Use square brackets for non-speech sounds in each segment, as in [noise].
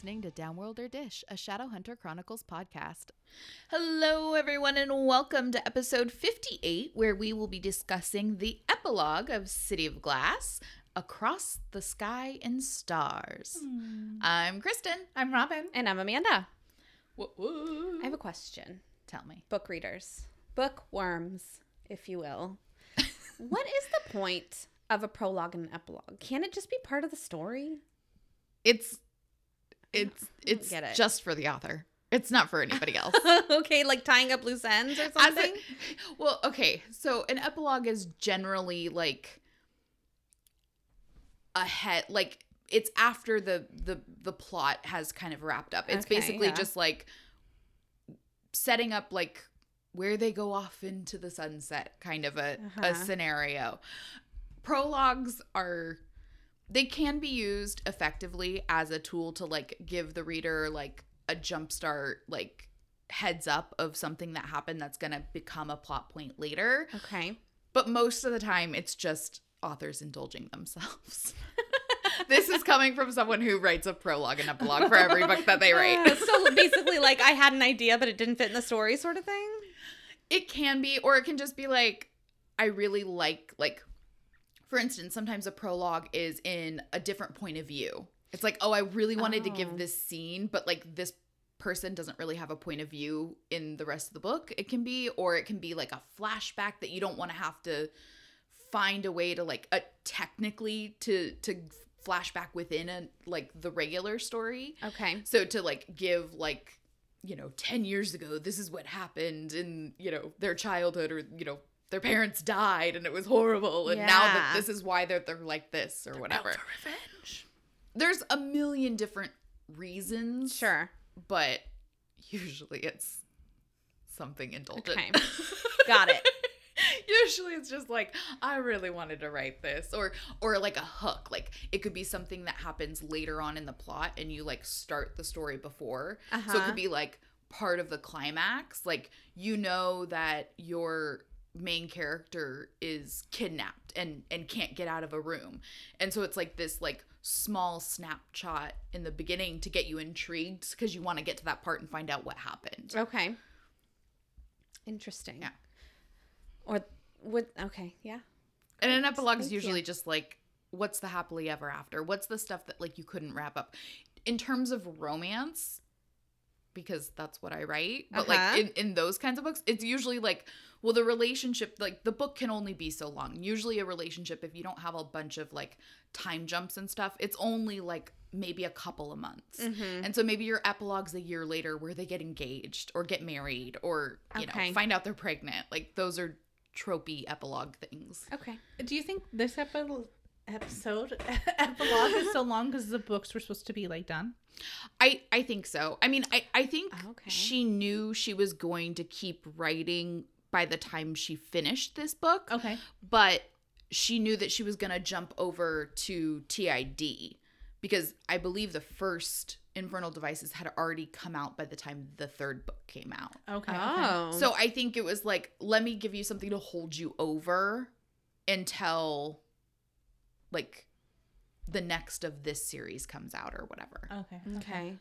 listening to Downworlder Dish, a Shadowhunter Chronicles podcast. Hello, everyone, and welcome to episode 58, where we will be discussing the epilogue of City of Glass Across the Sky and Stars. Hmm. I'm Kristen. I'm Robin. And I'm Amanda. What, what? I have a question. Tell me. Book readers, bookworms, if you will. [laughs] what is the point of a prologue and an epilogue? Can it just be part of the story? It's it's it's it. just for the author. It's not for anybody else. [laughs] okay, like tying up loose ends or something? a- [laughs] well, okay. So an epilogue is generally like a head like it's after the the the plot has kind of wrapped up. It's Okay, basically yeah. just like setting up like where they go off into the sunset kind of a, a Uh-huh. scenario. Prologues are they can be used effectively as a tool to like give the reader like a jumpstart like heads up of something that happened that's going to become a plot point later okay. but most of the time it's just authors indulging themselves [laughs] this is coming from someone who writes a prologue and epilogue for every book that they write [laughs] so basically, like I had an idea, but it didn't fit in the story, sort of thing. it can be or it can just be like i really like like for instance sometimes a prologue is in a different point of view it's like oh i really wanted to Oh. give this scene but like this person doesn't really have a point of view in the rest of the book it can be or it can be like a flashback that you don't want to have to find a way to like uh, technically to to flashback within a like the regular story Okay. so to like give like you know 10 years ago this is what happened in you know their childhood or you know their parents died and it was horrible and now that this is why they're, they're like this or whatever revenge. there's a million different reasons Sure. but usually it's something indulgent Okay. [laughs] Got it. usually it's just like i really wanted to write this or or like a hook like it could be something that happens later on in the plot and you like start the story before so it Uh-huh. could be like part of the climax like you know that your main character is kidnapped and and can't get out of a room and so it's like this like small snapshot in the beginning to get you intrigued because you want to get to that part and find out what happened Okay. Interesting. Yeah. Or would okay, yeah. And an epilogue is Thank you. usually just like, what's the happily ever after? What's the stuff that like you couldn't wrap up? In terms of romance, because that's what I write, but Uh-huh. like in, in those kinds of books, it's usually like, well, the relationship, like the book can only be so long. Usually a relationship, if you don't have a bunch of like time jumps and stuff, it's only like maybe a couple of months. Mm-hmm. And so maybe your epilogue's a year later where they get engaged or get married or, you Okay. know, find out they're pregnant. Like those are tropey epilogue things. Okay. Do you think this epi- episode [laughs] epilogue is so long because the books were supposed to be like done? I I think so. I mean, I I think oh, Okay. she knew she was going to keep writing by the time she finished this book, Okay. but she knew that she was going to jump over to TID because I believe the first Infernal Devices had already come out by the time the third book came out. Okay. Oh. okay. Oh. So I think it was like, let me give you something to hold you over until like the next of this series comes out or whatever. Okay. okay.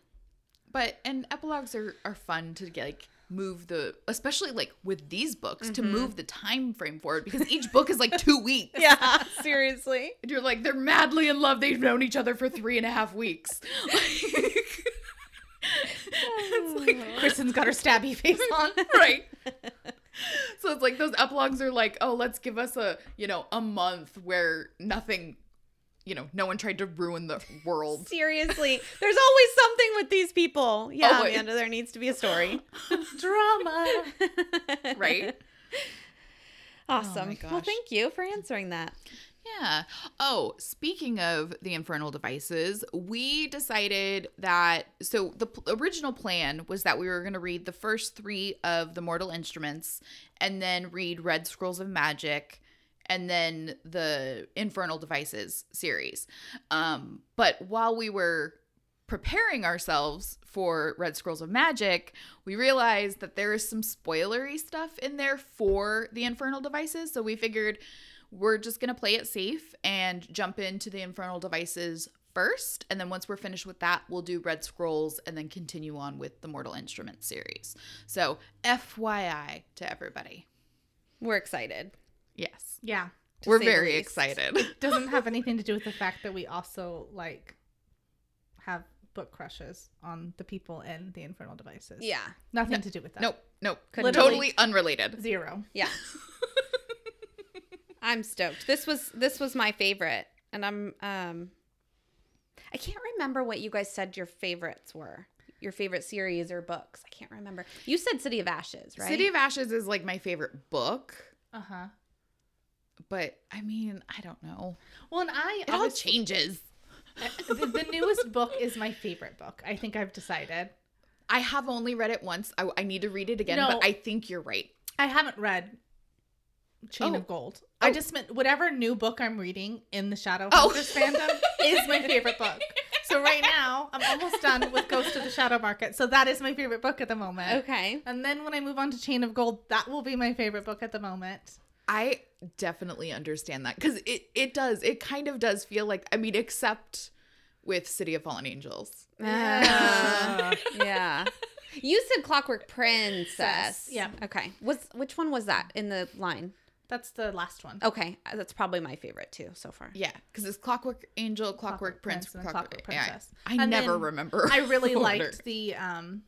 But and epilogues are are fun to get like move the especially like with these books to Mhm. move the time frame forward because each book is like two weeks. [laughs] Yeah, seriously. [laughs] And you're like, they're madly in love. They've known each other for three and a half weeks. [laughs] it's like Kristen's got her stabby face on. right. So it's like those epilogues are like, oh, let's give us a you know a month where nothing, you know, no one tried to ruin the world. Seriously. There's always something with these people. Yeah, Always. Amanda, there needs to be a story. [laughs] Drama. [laughs] Right? Awesome. Oh my well, thank you for answering that. Yeah. Oh, speaking of the infernal devices, we decided that so the p- original plan was that we were going to read the first 3 of the Mortal Instruments and then read Red Scrolls of Magic and then the Infernal Devices series. Um but while we were preparing ourselves for Red Scrolls of Magic, we realized that there is some spoilery stuff in there for the Infernal Devices. So we figured we're just going to play it safe and jump into the Infernal Devices first. And then once we're finished with that, we'll do Red Scrolls and then continue on with the Mortal Instruments series. So, FYI to everybody. We're excited. Yes. Yeah. We're very excited. It [laughs] Doesn't have anything to do with the fact that we also like have book crushes on the people in the Infernal Devices. Yeah. Nothing to do with that. nope. Nope. Couldn't totally unrelated. Zero. Yeah. [laughs] I'm stoked. This was this was my favorite, and I'm um. I can't remember what you guys said your favorites were. Your favorite series or books. I can't remember. You said City of Ashes, right? City of Ashes is like my favorite book, Uh huh. But I mean, I don't know. Well, and I It all obviously- changes. Uh, the, the newest book is my favorite book. I think I've decided. I have only read it once. I, I need to read it again, No. but I think you're right. I haven't read Chain Oh. of Gold. I Oh. just meant whatever new book I'm reading in the Oh. Shadowhunters fandom is my favorite book. So right now, I'm almost done with Ghost of the Shadow Market. So that is my favorite book at the moment. Okay. And then when I move on to Chain of Gold, that will be my favorite book at the moment. I definitely understand that because it it does. It kind of does feel like. I mean, except with City of Fallen Angels. Ah, yeah. You said Clockwork Princess. Yeah. Okay. Was which one was that in the line? That's the last one. Okay, uh, that's probably my favorite too so far. Yeah, because it's Clockwork Angel, Clockwork, Clockwork Prince, Prince, and Clockwork, Clockwork yeah, Princess. I And never remember. I really [laughs] order. liked the um,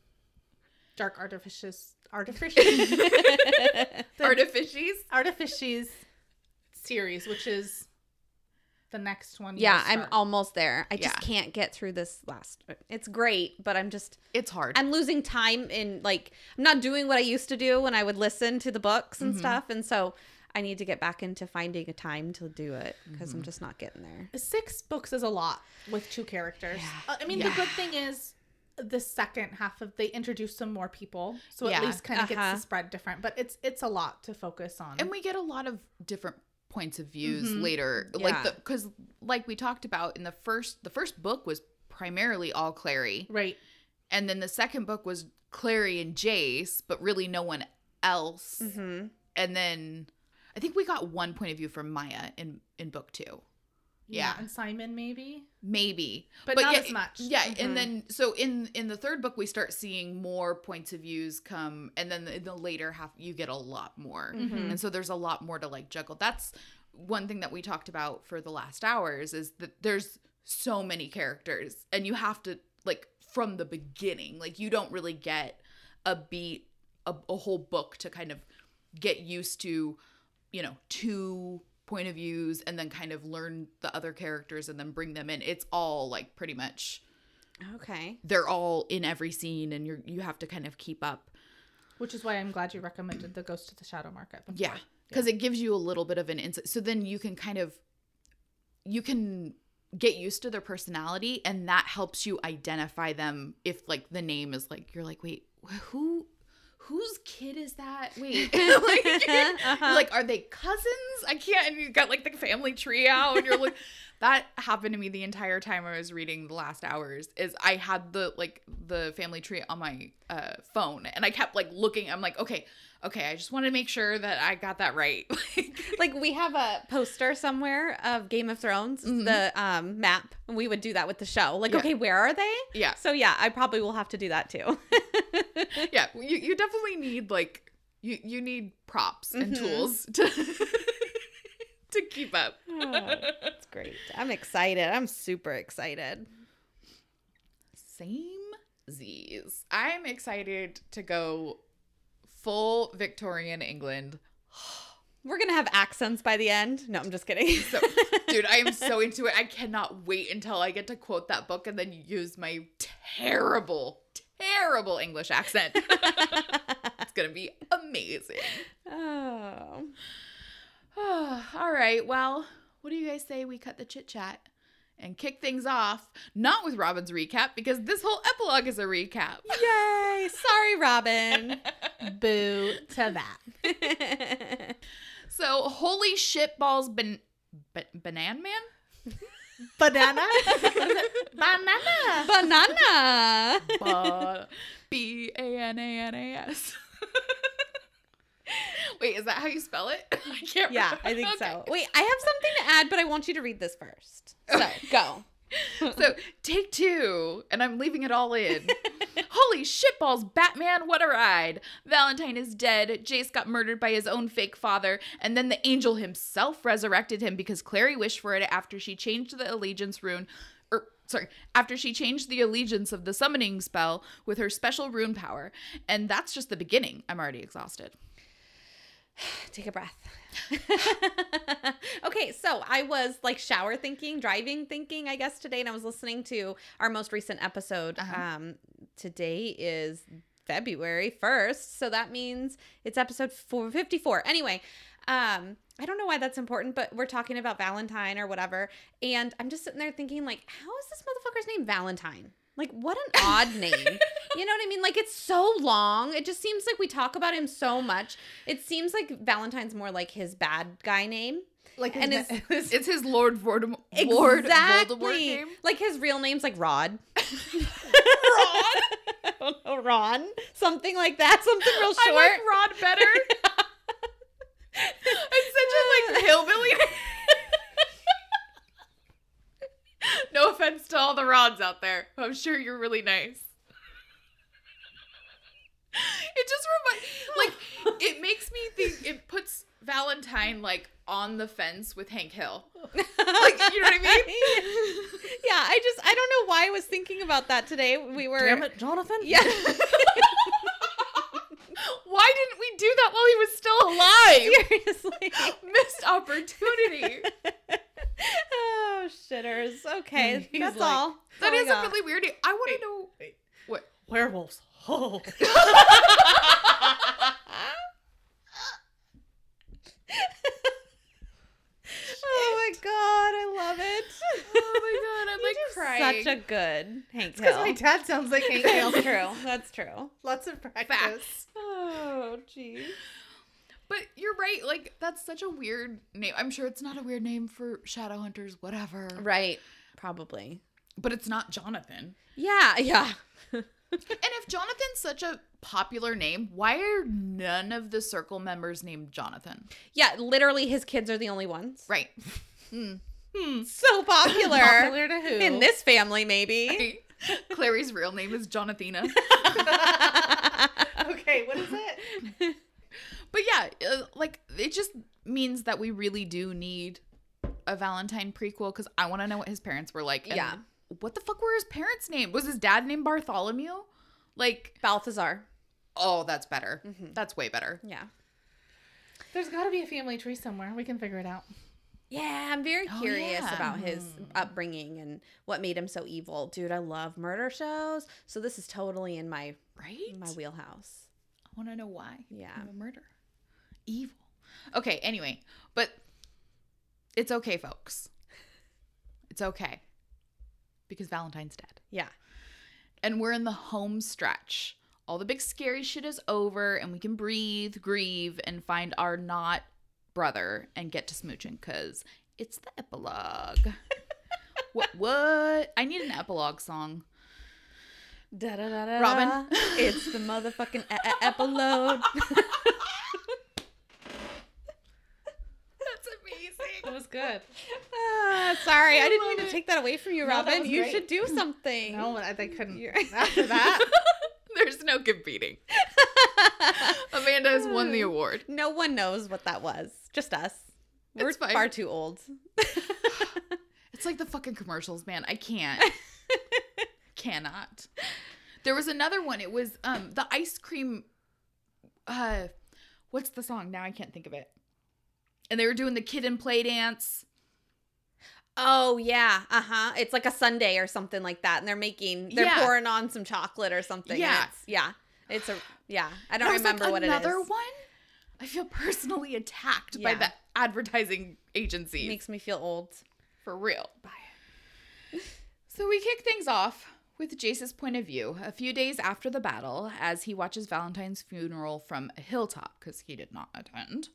Dark Artificious Artificious [laughs] Artificies. Artificies series, which is the next one. Yeah, I'm almost there. I just Yeah. can't get through this last. It's great, but I'm just It's hard. I'm losing time in like I'm not doing what I used to do when I would listen to the books and stuff, and so I need to get back into finding a time to do it because I'm just not getting there. Six books is a lot with two characters. Uh, I mean, the good thing is the second half of they introduce some more people, so Yeah. at least kind of Uh-huh. gets the spread different. But it's it's a lot to focus on. and we get a lot of different points of views Mhm. later Yeah. like the because like we talked about in the first the first book was primarily all clary right. and then the second book was clary and jace but really no one else Mm-hmm. and then i think we got one point of view from Maia in in book two Yeah. and Simon maybe, maybe but, not yeah, as much. yeah Mhm. and then so in in the third book we start seeing more points of views come and then in the later half you get a lot more Mhm. and so there's a lot more to like juggle that's one thing that we talked about for the last hours is that there's so many characters and you have to like from the beginning like you don't really get a beat a, a whole book to kind of get used to you know two point of views and then kind of learn the other characters and then bring them in it's all like pretty much Okay. they're all in every scene and you're you have to kind of keep up Which is why I'm glad you recommended the Ghost of the Shadow Market. Before. Yeah, because it gives you a little bit of an insight. So then you can kind of you can get used to their personality, and that helps you identify them. If like the name is like you're like, wait, who whose kid is that? [laughs] Wait, [laughs] like, Uh-huh. like, are they cousins? I can't. And you got like the family tree out, and you're like. [laughs] That happened to me the entire time I was reading the last hours. Is I had the like the family tree on my uh, phone, and I kept like looking. I'm like, okay, okay, I just want to make sure that I got that right. [laughs] like we have a poster somewhere of Game of Thrones, Mhm. the um map, and we would do that with the show. Like, Yeah. okay, where are they? yeah, So yeah, I probably will have to do that too. [laughs] yeah. [laughs] You you definitely need like you you need props and Mhm. tools to to keep up. Oh, that's great. I'm excited. I'm super excited. Same Z's. I'm excited to go full Victorian England. [sighs] We're gonna have accents by the end. No, I'm just kidding. So, [laughs] dude, I am so into it. I cannot wait until I get to quote that book and then use my terrible, terrible English accent. [laughs] it's gonna be amazing. oh. [sighs] All right. Well, what do you guys say we cut the chit chat and kick things off? Not with Robin's recap because this whole epilogue is a recap. Yay! [laughs] Sorry, Robin. [laughs] Boo to that. [laughs] So, holy shit balls, ban- ba- banan man. Banana. What is it? Banana. Banana. B A N A N A S. [laughs] Wait, is that how you spell it? [laughs] I can't. yeah, remember. I think Okay. so. Wait, I have something to add, but I want you to read this first. So go. [laughs] so take two, and I'm leaving it all in. Holy shitballs, Batman, what a ride. Valentine is dead. Jace got murdered by his own fake father, and then the angel himself resurrected him because Clary wished for it after she changed the allegiance rune. Or, sorry, after she changed the allegiance of the summoning spell with her special rune power. And that's just the beginning. I'm already exhausted. Take a breath. [laughs] okay, so I was like shower thinking, driving thinking, I guess today, and I was listening to our most recent episode. Uh-huh. Um, today is February 1st, so that means it's episode 454. Anyway, um, I don't know why that's important, but we're talking about Valentine or whatever, and I'm just sitting there thinking, like, how is this motherfucker's name Valentine? Like, what an odd name. You know what I mean? Like, it's so long. It just seems like we talk about him so much. It seems like Valentine's more like his bad guy name. Like, And and it's- [laughs] it's, his Lord Voldemort, Lord Voldemort Exactly. name. Like his real name's like Rod. [laughs] [laughs] Ron? Know, Ron. Something like that. Something real short. I like Rod better. it's such a like hillbilly name. [laughs] no offense to all the Rods out there. I'm sure you're really nice. [laughs] It just reminds like [laughs] it makes me think it puts Valentine like on the fence with Hank Hill. Like you know what I mean? yeah, I just I don't know why I was thinking about that today. We were damn it, Jonathan. Yeah. Why didn't we do that while he was still alive? Seriously. Missed opportunity. [laughs] oh shitters. Okay, hmm, He's that's like, all. That's all is a really weird. I want to know wait. what. Werewolves. Oh. [laughs] Oh my god, I love it. Oh my god, I'm [laughs] like crying. Such a good Hank Hill. Because my dad sounds like Hank Hill. That's true. That's true. Lots of practice. Facts. Oh, jeez. But you're right. Like that's such a weird name. I'm sure it's not a weird name for shadow hunters, whatever. Right. Probably. But it's not Jonathan. Yeah. Yeah. [laughs] And if Jonathan's such a popular name, why are none of the circle members named Jonathan? Yeah. Literally, his kids are the only ones. Right. [laughs] Hmm. So popular. [laughs] Popular to who? In this family, maybe. Clary's real name is Jonathina. okay, what is it? But yeah, uh, like it just means that we really do need a Valentine prequel because I want to know what his parents were like. and Yeah. What the fuck were his parents' name? Was his dad named Bartholomew? Like, Balthazar. oh, that's better. Mhm. That's way better. Yeah. There's got to be a family tree somewhere. We can figure it out. Yeah, I'm very Oh, curious yeah. about his upbringing and what made him so evil. Dude, I love murder shows. So this is totally in my Right? my wheelhouse. I want to know why. Yeah. I'm a murder. Evil. Okay, anyway, but it's okay, folks. It's okay. Because Valentine's dead. Yeah. and we're in the home stretch. All the big scary shit is over, and we can breathe, grieve, and find our not brother and get to smooching because it's the epilogue. [laughs] what? What? I need an epilogue song. Da, da, da, da, Robin. It's the motherfucking e- epilogue. [laughs] That's amazing. It was good. [laughs] Ah, sorry, I, I didn't mean to take that away from you, Robin. was You great. should do [laughs] something. No, I, they couldn't. You're- [laughs] After that, There's no competing. Amanda has won the award. no one knows what that was. Just us. We're It's far too old. [sighs] It's like the fucking commercials, man. I can't. Cannot. There was another one. It was um the ice cream uh what's the song? Now I can't think of it. And they were doing the kid and play dance. Oh yeah, uh huh. It's like a Sunday or something like that, and they're making they're Yeah. pouring on some chocolate or something. Yeah. it's, yeah. It's a yeah. I don't was, like, remember what it is. Another one? I feel personally attacked by the advertising agency. makes me feel old. For real. So we kick things off with Jace's point of view a few days after the battle as he watches Valentine's funeral from a hilltop because he did not attend.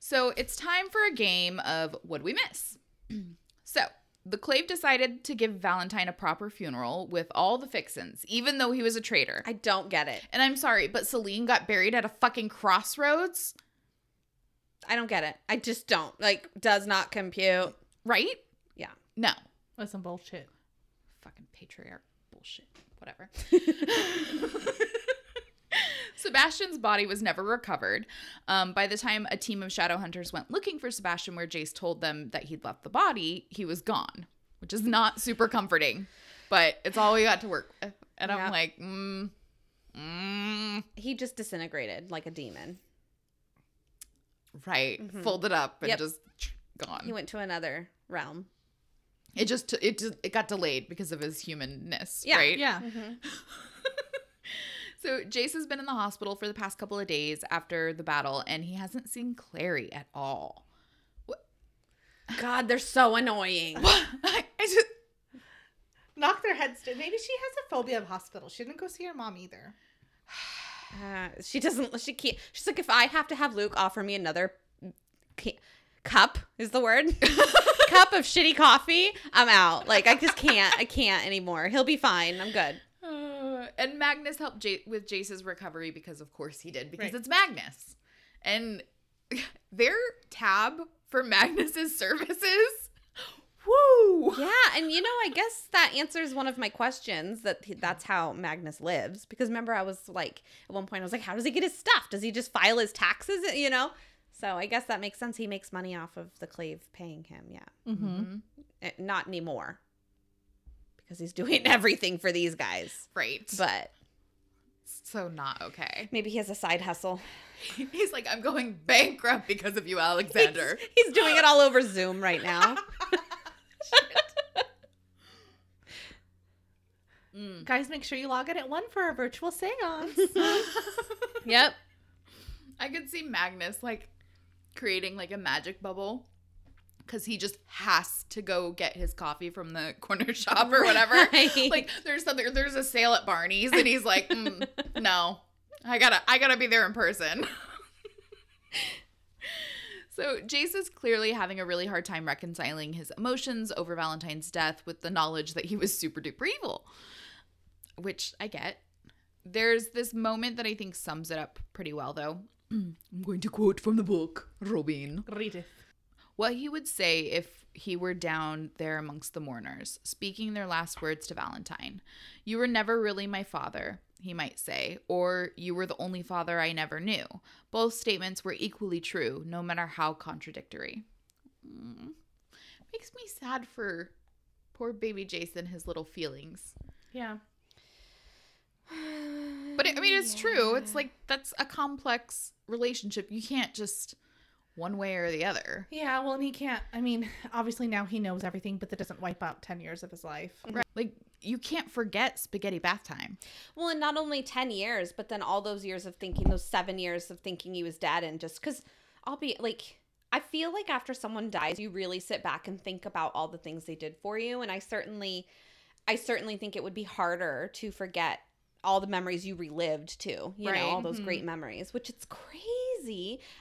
So it's time for a game of What We Miss? [clears throat] so the Clave decided to give Valentine a proper funeral with all the fixins, even though he was a traitor. I don't get it. and I'm sorry, but Celine got buried at a fucking crossroads, I don't get it. I just don't like. Does not compute. right? Yeah. No. That's some bullshit. Fucking patriarch bullshit. Whatever. [laughs] [laughs] Sebastian's body was never recovered. Um, by the time a team of shadow hunters went looking for Sebastian, where Jace told them that he'd left the body, he was gone, which is not super comforting, but it's all we got to work with. And Yeah. I'm like, mm, mm, He just disintegrated like a demon. right, folded up and Yep. just gone. He went to another realm. it just it just it got delayed because of his humanness, Yeah, right? Yeah. [laughs] So Jace has been in the hospital for the past couple of days after the battle, and he hasn't seen Clary at all. What? God, they're so annoying. [laughs] I just Knock their heads down. Maybe she has a phobia of hospitals. She didn't go see her mom either. [sighs] Uh, she doesn't. She can't. She's like, if I have to have Luke offer me another ca- cup, is the word [laughs] cup of shitty coffee, I'm out. Like, I just can't. I can't anymore. He'll be fine. I'm good. And Magnus helped J- with Jace's recovery because, of course, he did because Right. it's Magnus, and [laughs] their tab for Magnus's services. [laughs] Woo! Yeah, and you know, I guess that answers one of my questions. That that's how Magnus lives. Because remember, I was like, at one point, I was like, how does he get his stuff? Does he just file his taxes? You know. So I guess that makes sense. He makes money off of the clave paying him. Yeah. Mm-hmm. Eh, Not anymore. Because he's doing [laughs] everything for these guys. Right, But so not okay. maybe he has a side hustle. [laughs] He's like, I'm going bankrupt because of you, Alexander. He's, he's doing it all over Zoom right now. Mm. [laughs] Guys, make sure you log in at one for our virtual seance. yep. I could see Magnus like creating like a magic bubble because he just has to go get his coffee from the corner [laughs] shop or whatever. Right. Like there's something, there's a sale at Barney's, and he's like, mm, [laughs] no, I gotta, I gotta be there in person. [laughs] So Jace is clearly having a really hard time reconciling his emotions over Valentine's death with the knowledge that he was super duper evil, which I get. There's this moment that I think sums it up pretty well, though. [clears throat] I'm going to quote from the book, Robin. Read it. What he would say if he were down there amongst the mourners, speaking their last words to Valentine. You were never really my father, he might say, or you were the only father I never knew. Both statements were equally true, no matter how contradictory. Mm. Makes me sad for poor baby Jason, his little feelings. Yeah. But it, I mean, it's true. It's like that's a complex relationship. You can't just one way or the other. Yeah, well, and he can't. I mean, [laughs] obviously now he knows everything, but that doesn't wipe out 10 years of his life. Right. Like you can't forget spaghetti bath time. Well, and not only 10 years, but then all those years of thinking, those seven years of thinking he was dead. And just because I'll be like, I feel like after someone dies, you really sit back and think about all the things they did for you. And I certainly, I certainly think it would be harder to forget all the memories you relived too. You Right. know, all those great mm-hmm. memories, which it's crazy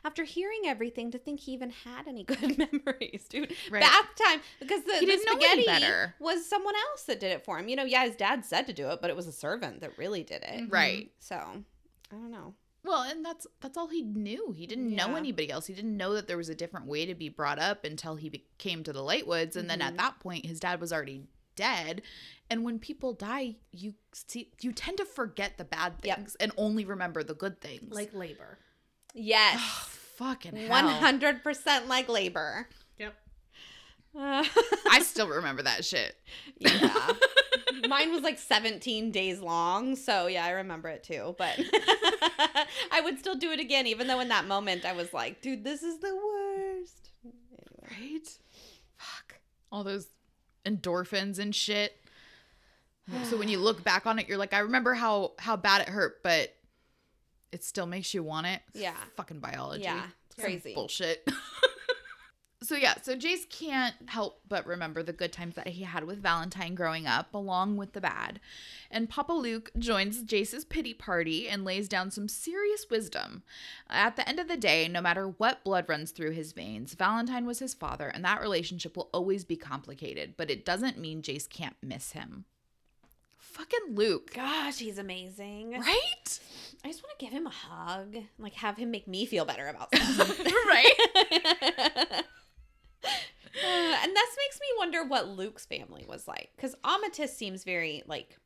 after hearing everything to think he even had any [laughs] good memories, dude. Right. Bath time because the, He the didn't know any spaghetti better. was someone else that did it for him. You know, yeah, his dad said to do it, but it was a servant that really did it. Right. So I don't know. Well, and that's that's all he knew. He didn't know anybody else. He didn't know that there was a different way to be brought up until he be- came to the Lightwoods, and then at Mhm. that point, his dad was already dead. And when people die, you see you tend to forget the bad Yep. things and only remember the good things. Like labor. Yes, fucking hell. one hundred percent like labor. Yep. Uh, [laughs] I still remember that shit. yeah, [laughs] mine was like seventeen days long, so yeah, I remember it too. But [laughs] I would still do it again, even though in that moment I was like, "Dude, this is the worst." Anyway. Right? Fuck. All those endorphins and shit. [sighs] so when you look back on it, you're like, I remember how how bad it hurt, but it still makes you want it. Yeah. Fucking biology. Yeah, it's crazy. Bullshit. [laughs] so yeah, so Jace can't help but remember the good times that he had with Valentine growing up, along with the bad. And Papa Luke joins Jace's pity party and lays down some serious wisdom. At the end of the day, no matter what blood runs through his veins, Valentine was his father, and that relationship will always be complicated, but it doesn't mean Jace can't miss him. Fucking Luke. Gosh, he's amazing. Right? I just want to give him a hug, like have him make me feel better about stuff. [laughs] right? [laughs] Uh, and that's This makes me wonder what Luke's family was like. Because Amatis seems very, like,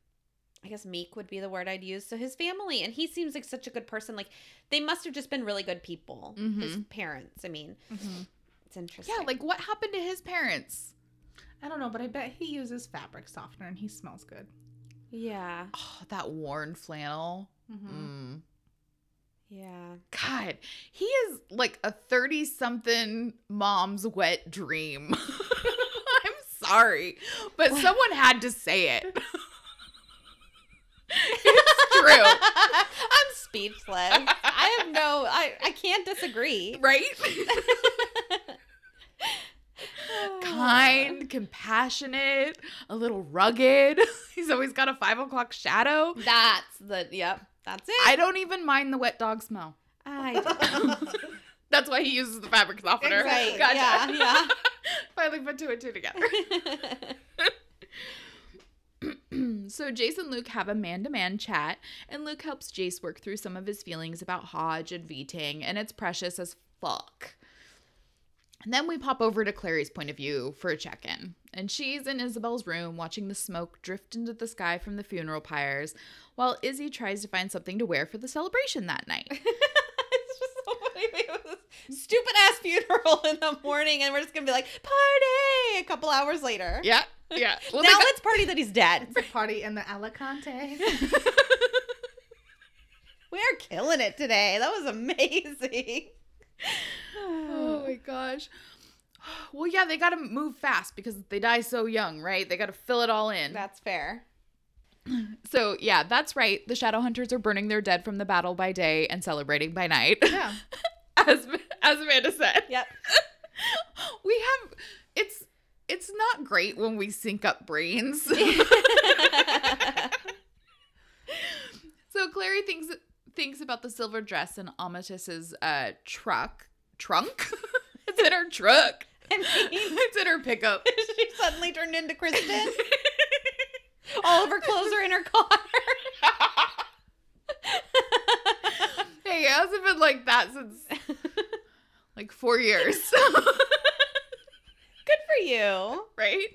I guess meek would be the word I'd use. So his family, and he seems like such a good person. Like, they must have just been really good people. His Mhm. parents, I mean, it's interesting. Yeah, like what happened to his parents? I don't know, but I bet he uses fabric softener and he smells good. Yeah. Oh, that worn flannel. Mm-hmm. Mm. Yeah. God, he is like a 30 something mom's wet dream. [laughs] I'm sorry, but someone had to say it. [laughs] it's true, [laughs] I'm speechless. I have no, I, I can't disagree. right? Kind, compassionate, a little rugged. [laughs] He's always got a five o'clock shadow. That's the, yep, that's it. I don't even mind the wet dog smell. I. [laughs] That's why he uses the fabric softener. Right, Gotcha. yeah, yeah. [laughs] Finally put two and two together. so Jace and Luke have a man-to-man chat, and Luke helps Jace work through some of his feelings about Hodge and V-Ting, and it's precious as fuck. And then we pop over to Clary's point of view for a check-in. And she's in Isabelle's room watching the smoke drift into the sky from the funeral pyres, while Izzy tries to find something to wear for the celebration that night. [laughs] it's just so funny. We have this stupid ass funeral in the morning, and we're just gonna be like, party a couple hours later. yeah, yeah. [laughs] Well, now they got- let's party that he's dead. It's a party in the Alicante. [laughs] We are killing it today. That was amazing. [sighs] [sighs] [sighs] My gosh. [sighs] Well, yeah, they got to move fast because they die so young, right? They got to fill it all in. That's fair. [clears throat] So, yeah, that's right. The shadow hunters are burning their dead from the battle by day and celebrating by night. yeah. [laughs] as as Amanda said. Yep. [laughs] We have it's it's not great when we sync up brains. [laughs] so Clary thinks thinks about the silver dress in Amatis's uh truck trunk. [laughs] it's in her truck. [laughs] I mean, [laughs] It's in her pickup. she suddenly turned into Kristen. All of her clothes are in her car. hey, it hasn't been like that since like four years, Good for you. right?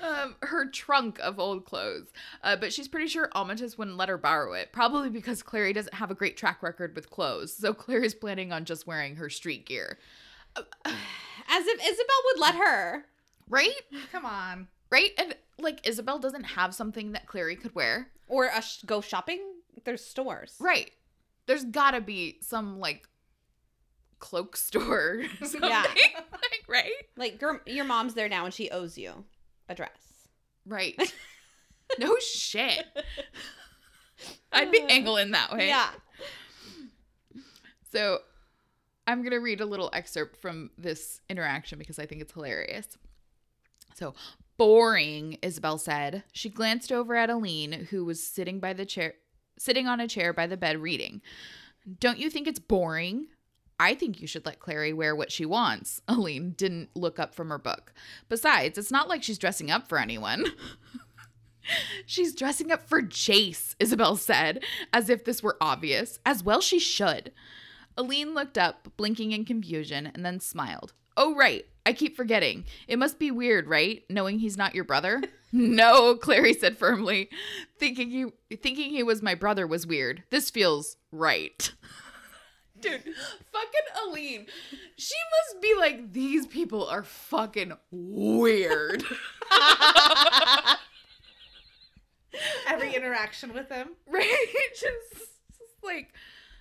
Um, her trunk of old clothes. Uh, but she's pretty sure Amatis wouldn't let her borrow it, probably because Clary doesn't have a great track record with clothes. So Clary's planning on just wearing her street gear. [sighs] As if Isabelle would let her. Right? Come on. Right? And like Isabelle doesn't have something that Clary could wear. Or a sh- go shopping. There's stores. Right. There's gotta be some like cloak store. Or [laughs] something. Yeah. [laughs] like, right? Like your, your mom's there now and she owes you a dress. Right. [laughs] no shit. [laughs] I'd be angling that way. Yeah. So I'm going to read a little excerpt from this interaction because I think it's hilarious. So, boring, Isabelle said. She glanced over at Aline, who was sitting by the chair sitting on a chair by the bed reading. Don't you think it's boring? I think you should let Clary wear what she wants. [laughs] Aline didn't look up from her book. Besides, it's not like she's dressing up for anyone. [laughs] She's dressing up for Jace, Isabelle said, as if this were obvious. As well, she should. Aline looked up, blinking in confusion, and then smiled. Oh, right. I keep forgetting. It must be weird, right? Knowing he's not your brother? [laughs] no, Clary said firmly. Thinking he thinking he was my brother was weird. This feels right. Dude, fucking Aline. She must be like, these people are fucking weird. [laughs] Every interaction with them. right? [laughs] Just, just like,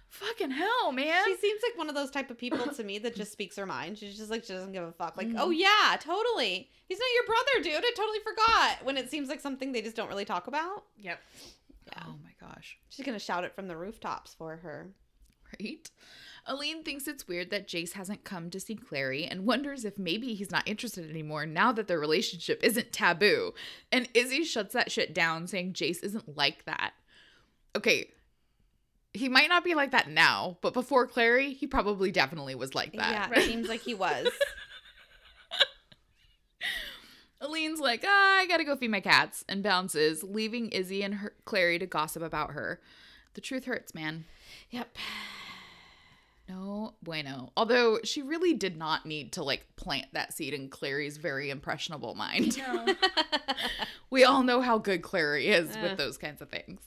fucking hell, man. She seems like one of those type of people to me that just speaks her mind. She's just like she doesn't give a fuck. Like, Mhm. oh yeah, totally. He's not your brother, dude. I totally forgot. When it seems like something they just don't really talk about. Yep. Yeah. Oh my gosh. She's gonna shout it from the rooftops for her. Right? Aline thinks it's weird that Jace hasn't come to see Clary and wonders if maybe he's not interested anymore now that their relationship isn't taboo. And Izzy shuts that shit down, saying Jace isn't like that. Okay, he might not be like that now, but before Clary, he probably definitely was like that. yeah, right? it [laughs] seems like he was. Aline's like, ah, I gotta go feed my cats, and bounces, leaving Izzy and her- Clary to gossip about her. The truth hurts, man. yep. No bueno. Although she really did not need to like plant that seed in Clary's very impressionable mind. No. [laughs] We all know how good Clary is Uh. with those kinds of things.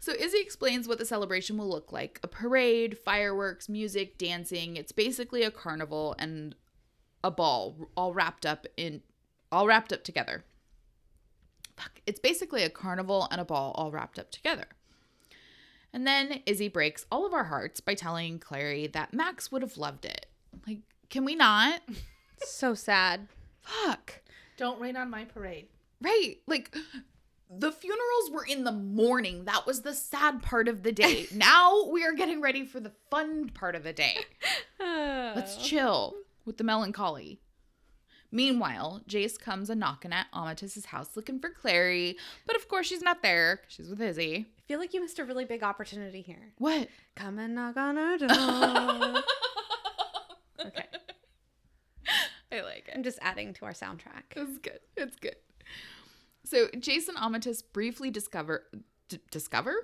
So Izzy explains what the celebration will look like a parade, fireworks, music, dancing. It's basically a carnival and a ball all wrapped up in all wrapped up together. Fuck. It's basically a carnival and a ball all wrapped up together. And then Izzy breaks all of our hearts by telling Clary that Max would have loved it. Like, can we not? [laughs] so sad. Fuck. Don't rain on my parade. Right. Like the funerals were in the morning. That was the sad part of the day. [laughs] now we are getting ready for the fun part of the day. [laughs] Let's chill with the melancholy. Meanwhile, Jace comes a knocking at Amatis's house looking for Clary, but of course she's not there. She's with Izzy. I feel like you missed a really big opportunity here. What? Come and knock on our door. [laughs] okay. I like it. I'm just adding to our soundtrack. It's good. It's good. So Jace and Amatis briefly discover d- discover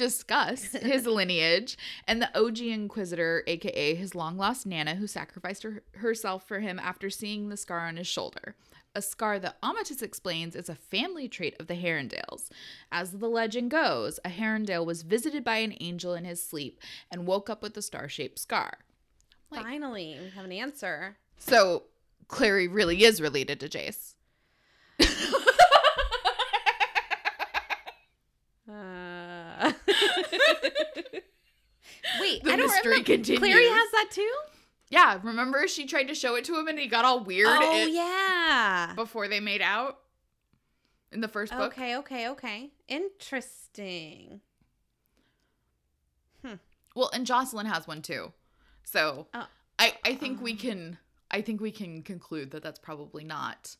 discuss [laughs] his lineage and the OG Inquisitor, aka his long lost Nana, who sacrificed her- herself for him after seeing the scar on his shoulder. A scar that Amatis explains is a family trait of the Herondales. As the legend goes, a Herondale was visited by an angel in his sleep and woke up with a star shaped scar. Like- Finally, we have an answer. So Clary really is related to Jace. [laughs] [laughs] Uh... [laughs] Wait, The I don't mystery remember. continues. Clary has that too. Yeah, remember she tried to show it to him and he got all weird Oh yeah. before they made out in the first book. Okay, okay, okay. Interesting. Hmm. Well, and Jocelyn has one too. So Oh. I I think we can I think we can conclude that that's probably not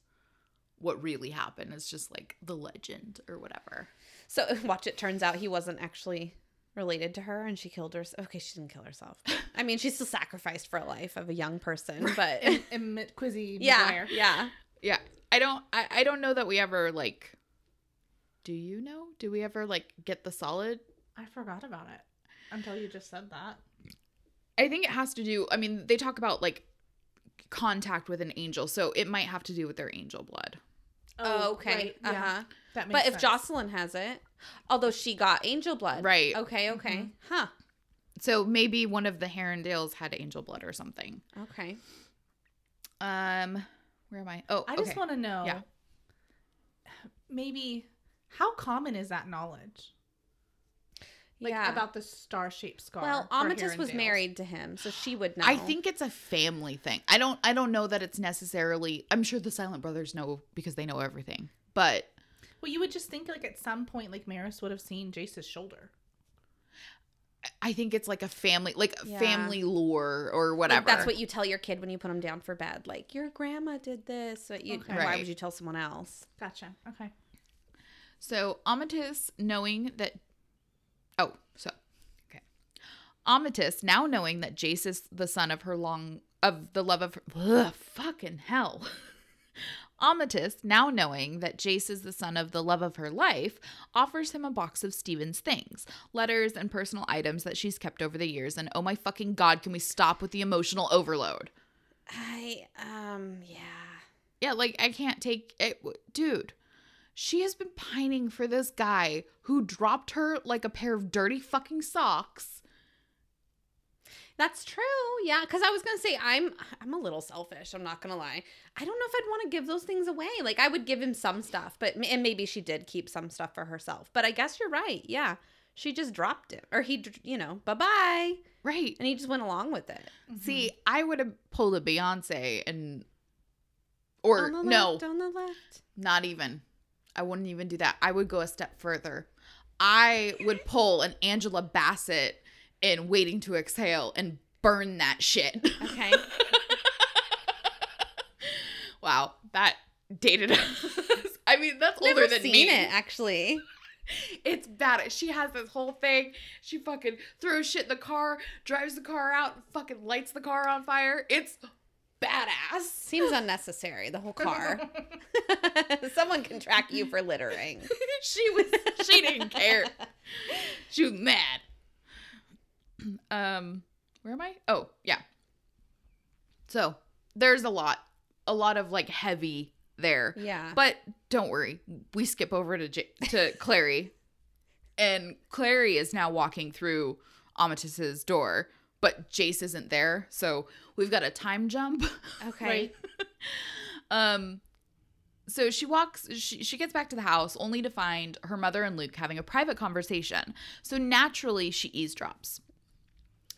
what really happened. It's just like the legend or whatever. So [laughs] watch it turns out he wasn't actually related to her and she killed herself. Okay, she didn't kill herself. I mean, she's still sacrificed for a life of a young person, but And, and Mi- Quizzy [laughs] yeah, McGuire. yeah. Yeah. I don't I, I don't know that we ever like do you know? Do we ever like get the solid I forgot about it until you just said that. I think it has to do. I mean, they talk about like contact with an angel, so it might have to do with their angel blood. Oh, okay. right, Uh yeah, huh. That makes But if. Jocelyn has it, although she got angel blood, Right. Okay, okay. Huh. So maybe one of the Herondales had angel blood or something. Okay. Um, where am I? Oh, I just okay. want to know, Yeah. maybe how common is that knowledge? Like yeah. about the star-shaped scar. well, for Amatis was married to him, so she would know. I think it's a family thing. I don't. I don't know that it's necessarily. I'm sure the Silent Brothers know because they know everything. But Well, you would just think like at some point, like Maryse would have seen Jace's shoulder. I think it's like a family, like Yeah. family lore or Like, whatever. that's what you tell your kid when you put them down for bed. Like your grandma did this. But you, Okay. why Right. would you tell someone else? Gotcha. Okay. So Amatis knowing that Oh, so okay. Amatis now knowing that Jace is the son of her long of the love of her ugh, fucking hell. [laughs] Amatis, now knowing that Jace is the son of the love of her life, offers him a box of Stephen's things, letters and personal items that she's kept over the years. And oh my fucking god, can we stop with the emotional overload? I um yeah. Yeah, like I can't take it. Dude, she has been pining for this guy who dropped her like a pair of dirty fucking socks. That's true. Yeah, because I was gonna say I'm I'm a little selfish. I'm not gonna lie. I don't know if I'd want to give those things away. Like I would give him some stuff, but and maybe she did keep some stuff for herself. But I guess you're right. Yeah, she just dropped it, or he, you know, bye bye, Right. and he just went along with it. See, mm-hmm. I would have pulled a Beyonce and. Or on the no, on the left. not even. I wouldn't even do that. I would go a step further. I would pull an Angela Bassett in Waiting to Exhale and burn that shit. Okay. [laughs] wow, that dated us. I mean, that's older Never than seen me. it actually. [laughs] It's bad. She has this whole thing. She fucking throws shit in the car, drives the car out, and fucking lights the car on fire. It's badass. Seems unnecessary. The whole car. [laughs] Someone can track you for littering. she was she didn't care. She was mad. [clears throat] Um where am I? Oh, yeah. So there's a lot, a lot of like heavy there. Yeah. But don't worry, we skip over to J- to [laughs] Clary, and Clary is now walking through Amatis's door, but Jace isn't there, so we've got a time jump. [laughs] okay. Right. [laughs] Um, so she walks, she, she gets back to the house only to find her mother and Luke having a private conversation. So naturally, she eavesdrops.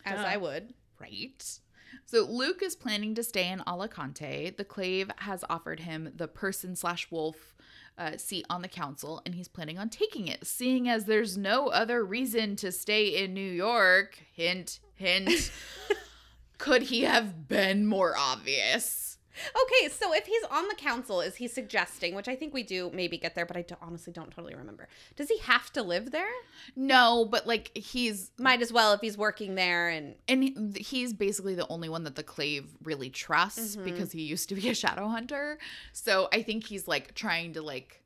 As Duh. I would. Right. So Luke is planning to stay in Alicante. The Clave has offered him the person slash wolf uh, seat on the council, and he's planning on taking it, seeing as there's no other reason to stay in New York. Hint, hint. [laughs] Could he have been more obvious? Okay, so if he's on the council, is he suggesting, which I think we do maybe get there, but I don't, honestly don't totally remember. Does he have to live there? No, but like he's Might as well if he's working there and and he's basically the only one that the clave really trusts Mhm. because he used to be a shadow hunter so i think he's like trying to like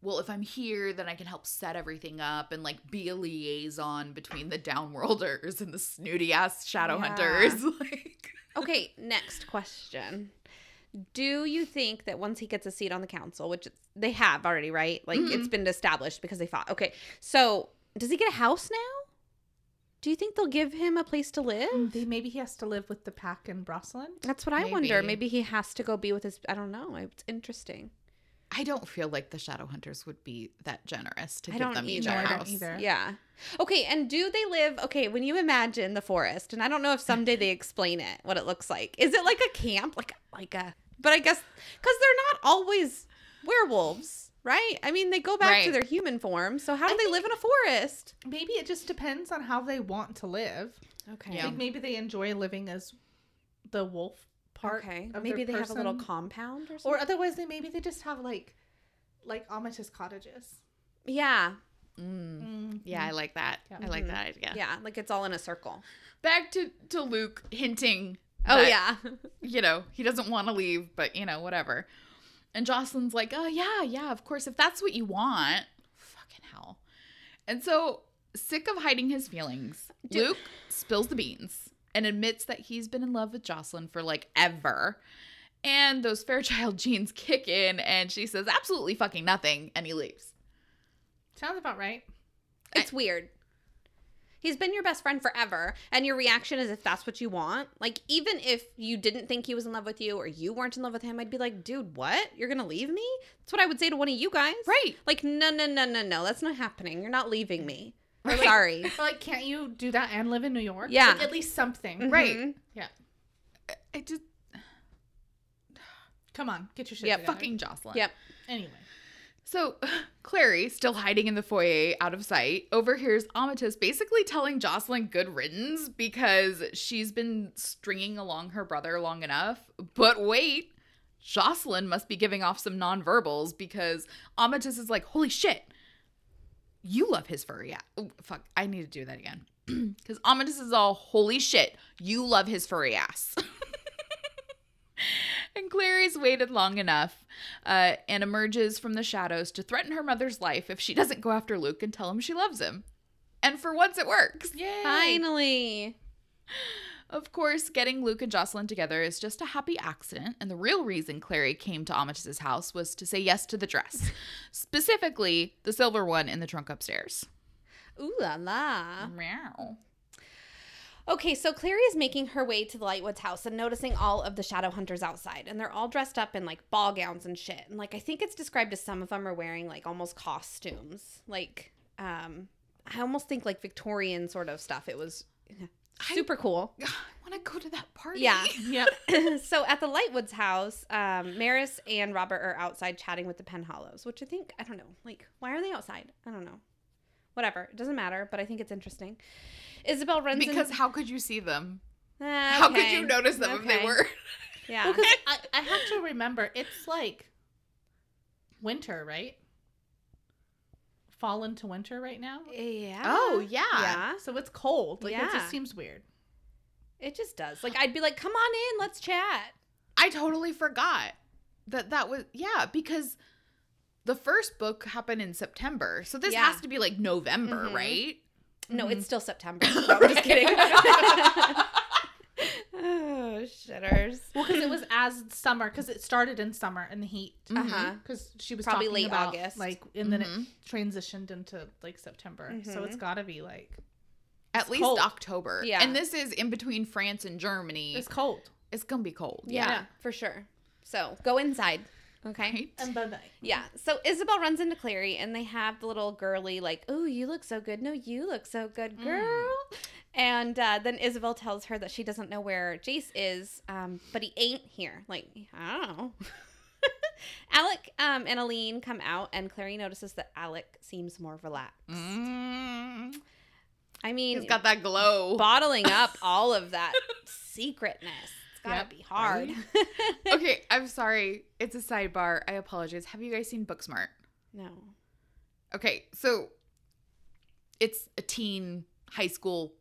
well if i'm here then i can help set everything up and like be a liaison between the downworlders and the snooty ass shadow Yeah. hunters [laughs] like Okay, next question. Do you think that once he gets a seat on the council, which they have already, right? Like it's been established because they fought. Okay, so does he get a house now? Do you think they'll give him a place to live? Mm, maybe he has to live with the pack in Brocelind. That's what I wonder. Maybe. Maybe he has to go be with his. I don't know. It's interesting. i don't feel like the shadow hunters would be that generous to I give don't them each either. a No, I don't house either. Yeah. Okay, and do they live okay, when you imagine the forest, and I don't know if someday they explain it, what it looks like. Is it like a camp? Like like a but I guess cuz they're not always werewolves, right? I mean, they go back to their human form. So how do I they live in a forest? Maybe it just depends on how they want to live. Okay. Yeah. Like maybe they enjoy living as the wolf part. Okay. of Maybe they their have a little compound or Or otherwise, they maybe they just have like, like Amethyst cottages. yeah. Mm. Mm, yeah i like that Yeah. i like Mhm. that idea Yeah, like it's all in a circle. back to to luke hinting Oh that- yeah. [laughs] you know, he doesn't want to leave, but you know, whatever. And Jocelyn's like, oh, yeah, yeah, of course. If that's what you want, fucking hell. And so, sick of hiding his feelings, Dude. Luke spills the beans and admits that he's been in love with Jocelyn for like ever. And those Fairchild [laughs] genes kick in, and she says absolutely fucking nothing, and he leaves. Sounds about right. It's weird. He's been your best friend forever, and your reaction is if that's what you want. Like, even if you didn't think he was in love with you or you weren't in love with him, I'd be like, dude, what? You're gonna leave me? That's what I would say to one of you guys. Right. Like, no, no, no, no, no. That's not happening. You're not leaving me. Right. Sorry. But like, can't you do that and live in New York? Yeah. Like, at least something. Right. Mhm. Yeah. I just Come on, get your shit Yeah, fucking Jocelyn. Yep. Anyway. So, [laughs] Clary, still hiding in the foyer out of sight, overhears Amatis basically telling Jocelyn good riddance because she's been stringing along her brother long enough. But wait, Jocelyn must be giving off some nonverbals because Amatis is like, holy shit, you love his furry ass. Oh, fuck, I need to do that again. [clears throat] Because Amatis is all, holy shit, you love his furry ass. [laughs] and Clary's waited long enough uh, and emerges from the shadows to threaten her mother's life if she doesn't go after Luke and tell him she loves him. And for once, it works. Yay. Finally. Of course, getting Luke and Jocelyn together is just a happy accident, and the real reason Clary came to Amatis's house was to say yes to the dress, [laughs] specifically the silver one in the trunk upstairs. Ooh la la. Meow. Okay, so Clary is making her way to the Lightwoods house and noticing all of the shadow hunters outside, and they're all dressed up in like ball gowns and shit. And like I think it's described as some of them are wearing like almost costumes, like um, I almost think like Victorian sort of stuff. It was super cool. [sighs] I want to go to that party. Yeah. [laughs] Yep. [laughs] so at the Lightwoods house, um, Maryse and Robert are outside chatting with the Penhallows, which I think I don't know. Like, why are they outside? I don't know. Whatever, it doesn't matter. But I think it's interesting. Isabelle runs in- Because how could you see them? Ah, How could you notice them if they were? Yeah. Well, because [laughs] I, I have to remember, it's like winter, right? Fall into winter right now. yeah. Oh, yeah. Yeah. So it's cold. Like it just seems weird. It just does. Like I'd be like, "Come on in, let's chat." I totally forgot that that was yeah because the first book happened in September, so this Yeah. has to be like November, Mhm. right? No, Mhm. it's still September. [laughs] No, I'm just kidding. [laughs] Oh, shitters. Well, because it was as summer, because it started in summer in the heat. Uh huh. Because she was Probably talking late about August. like, and then it transitioned into like September. So it's got to be like At least cold. October. Yeah. And this is in between France and Germany. it's cold. It's, gonna be cold. Yeah, Yeah. for sure. So go inside. Okay. Right? And bye bye. Yeah. So Isabelle runs into Clary and they have the little girly, like, oh, you look so good. No, you look so good, girl. And uh, then Isabelle tells her that she doesn't know where Jace is, um, but he ain't here. Like, I don't know. [laughs] Alec um, and Aline come out, and Clary notices that Alec seems more relaxed. Mm. I mean, He's got that glow. bottling up [laughs] all of that secretness. It's gotta Yep. be hard. [laughs] okay, I'm sorry. It's a sidebar. I apologize. Have you guys seen Booksmart? no. Okay, so it's a teen, high school,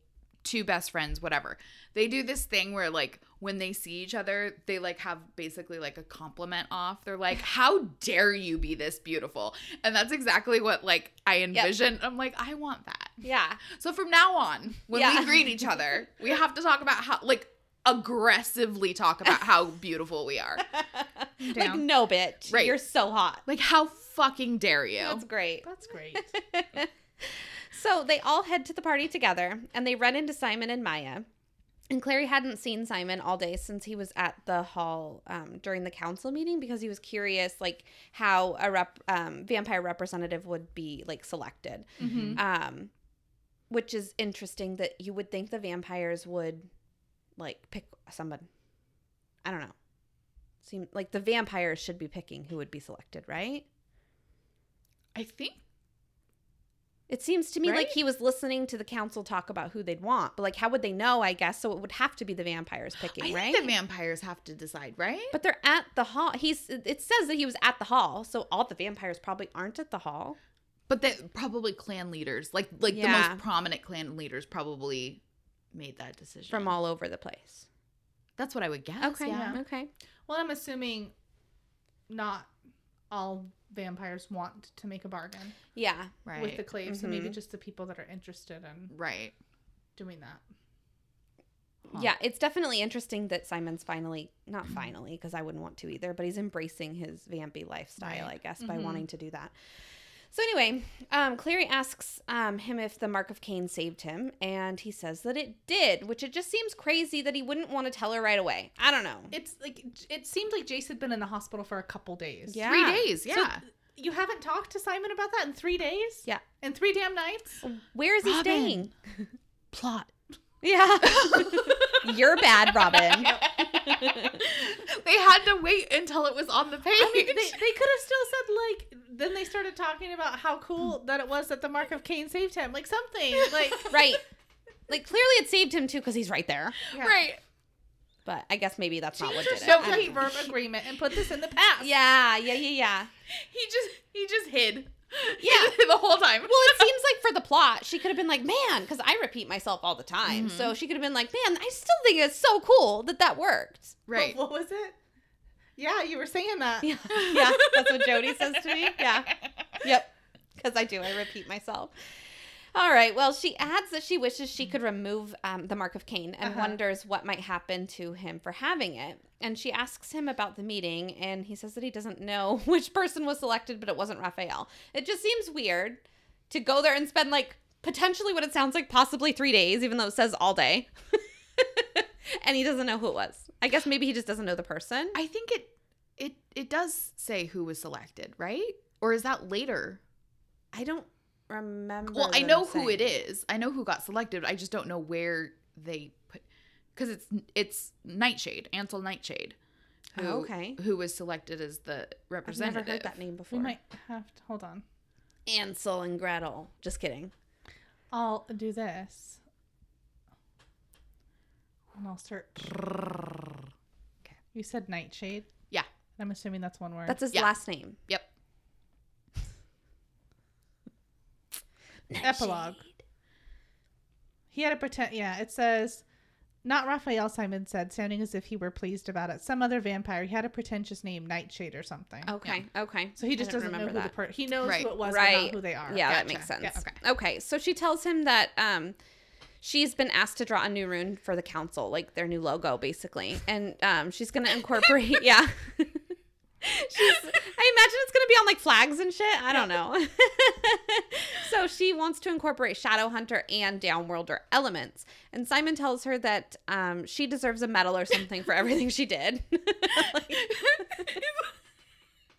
two best friends, whatever. They do this thing where like when they see each other, they like have basically like a compliment off. They're like, [laughs] "How dare you be this beautiful?" And that's exactly what like I envision. I'm like, I want that. Yeah. So from now on, when Yeah. we greet each other, we have to talk about how like aggressively talk about how [laughs] beautiful we are. like, no, bitch. Right. You're so hot. Like how fucking dare you? That's great. That's great. [laughs] So they all head to the party together and they run into Simon and Maia. And Clary hadn't seen Simon all day since he was at the hall um, during the council meeting because he was curious, like how a rep, um, vampire representative would be like selected. mm-hmm. Um, which is interesting that you would think the vampires would like pick someone. I don't know. Seem like the vampires should be picking who would be selected, right? I think It seems to me like he was listening to the council talk about who they'd want, but like how would they know? I guess so. It would have to be the vampires picking, I right? think the vampires have to decide, right? but they're at the hall. He's. It says that he was at the hall, so all the vampires probably aren't at the hall. But that probably clan leaders, like like Yeah. the most prominent clan leaders, probably made that decision From all over the place. That's what I would guess. Okay. Yeah. Okay. Well, I'm assuming not all vampires want to make a bargain Yeah. Right. with the clave, so maybe just the people that are interested in right. doing that. Huh. Yeah, it's definitely interesting that Simon's finally, not finally, because I wouldn't want to either, but he's embracing his vampy lifestyle, Right. I guess, by Mhm. wanting to do that. So anyway, um, Clary asks um, him if the Mark of Cain saved him, and he says that it did, which it just seems crazy that he wouldn't want to tell her right away. I don't know. It's like it seemed like Jace had been in the hospital for a couple days. Yeah. Three days. Yeah. So Yeah. you haven't talked to Simon about that in three days? Yeah. In three damn nights? Where is he staying? Plot. Yeah. [laughs] [laughs] You're bad, Robin. [laughs] they had to wait until it was on the page. I mean, they, they could have still said like. Then they started talking about how cool that it was that the Mark of Cain saved him, like something like. [laughs] right. Like, clearly it saved him too because he's right there. Yeah. Right. But I guess maybe that's not what did it. Show I don't the know. verb agreement and put this in the past. Yeah, yeah, yeah, yeah. He just he just hid. [laughs] Yeah. [laughs] the whole time. Well, it [laughs] seems like for the plot, she could have been like, man, because I repeat myself all the time. Mhm. So she could have been like, man, I still think it's so cool that that worked. right. What, what was it? Yeah, you were saying that. Yeah, yeah that's what Jody says to me. Yeah, yep, because I do. I repeat myself. All right. Well, she adds that she wishes she could remove um, the mark of Cain and Uh-huh. wonders what might happen to him for having it. And she asks him about the meeting, and he says that he doesn't know [laughs] which person was selected, but it wasn't Raphael. It just seems weird to go there and spend like potentially what it sounds like possibly three days, even though it says all day. [laughs] and he doesn't know who it was. I guess maybe he just doesn't know the person. I think it it it does say who was selected, right? Or is that later? I don't remember. Well, I them know who it is. I know who got selected. I just don't know where they put because it's it's Nightshade, Ansel Nightshade, who Oh, okay. who was selected as the representative? I've representative. never heard that name before. We might have to hold on. Ansel and Gretel. Just kidding. I'll do this. And I'll search. Okay. You said Nightshade? Yeah. I'm assuming that's one word. That's his Yeah. last name. Yep. Epilogue. He had a pretend. Yeah, it says, not Raphael, Simon said, sounding as if he were pleased about it. Some other vampire. He had a pretentious name, Nightshade or something. Okay. Okay. So he just I don't doesn't know who remember the that. per. He knows Right. who it was, but Right. not who they are. Yeah, that makes sense. Yeah, okay. So she tells him that um she's been asked to draw a new rune for the council, like their new logo, basically, and um, she's gonna incorporate. [laughs] yeah. [laughs] She's, I imagine it's gonna be on like flags and shit. I don't know. [laughs] so she wants to incorporate Shadowhunter and Downworlder elements, and Simon tells her that um, she deserves a medal or something for everything she did. [laughs] Like-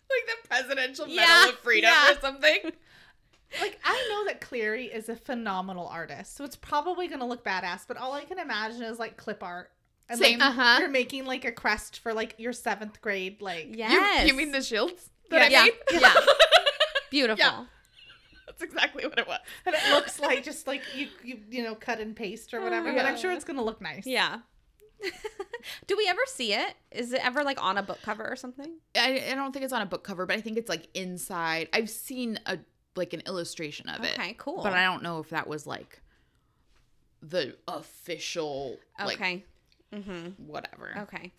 like the presidential medal Yeah, of freedom yeah. or something. Like I know that Clary is a phenomenal artist, so it's probably gonna look badass. But all I can imagine is like clip art. And Same. Like, Uh-huh. You're making like a crest for like your seventh grade, like yes. You, you mean the shields? That yeah, I yeah, made? [laughs] yeah. Beautiful. Yeah. That's exactly what it was. and it looks like just like you you you know cut and paste or whatever. But I'm sure it's gonna look nice. Yeah. [laughs] Do we ever see it? Is it ever like on a book cover or something? I, I don't think it's on a book cover, but I think it's like inside. I've seen a like an illustration of it. Okay, cool. But I don't know if that was like the official like Okay. Mm-hmm. whatever. Okay.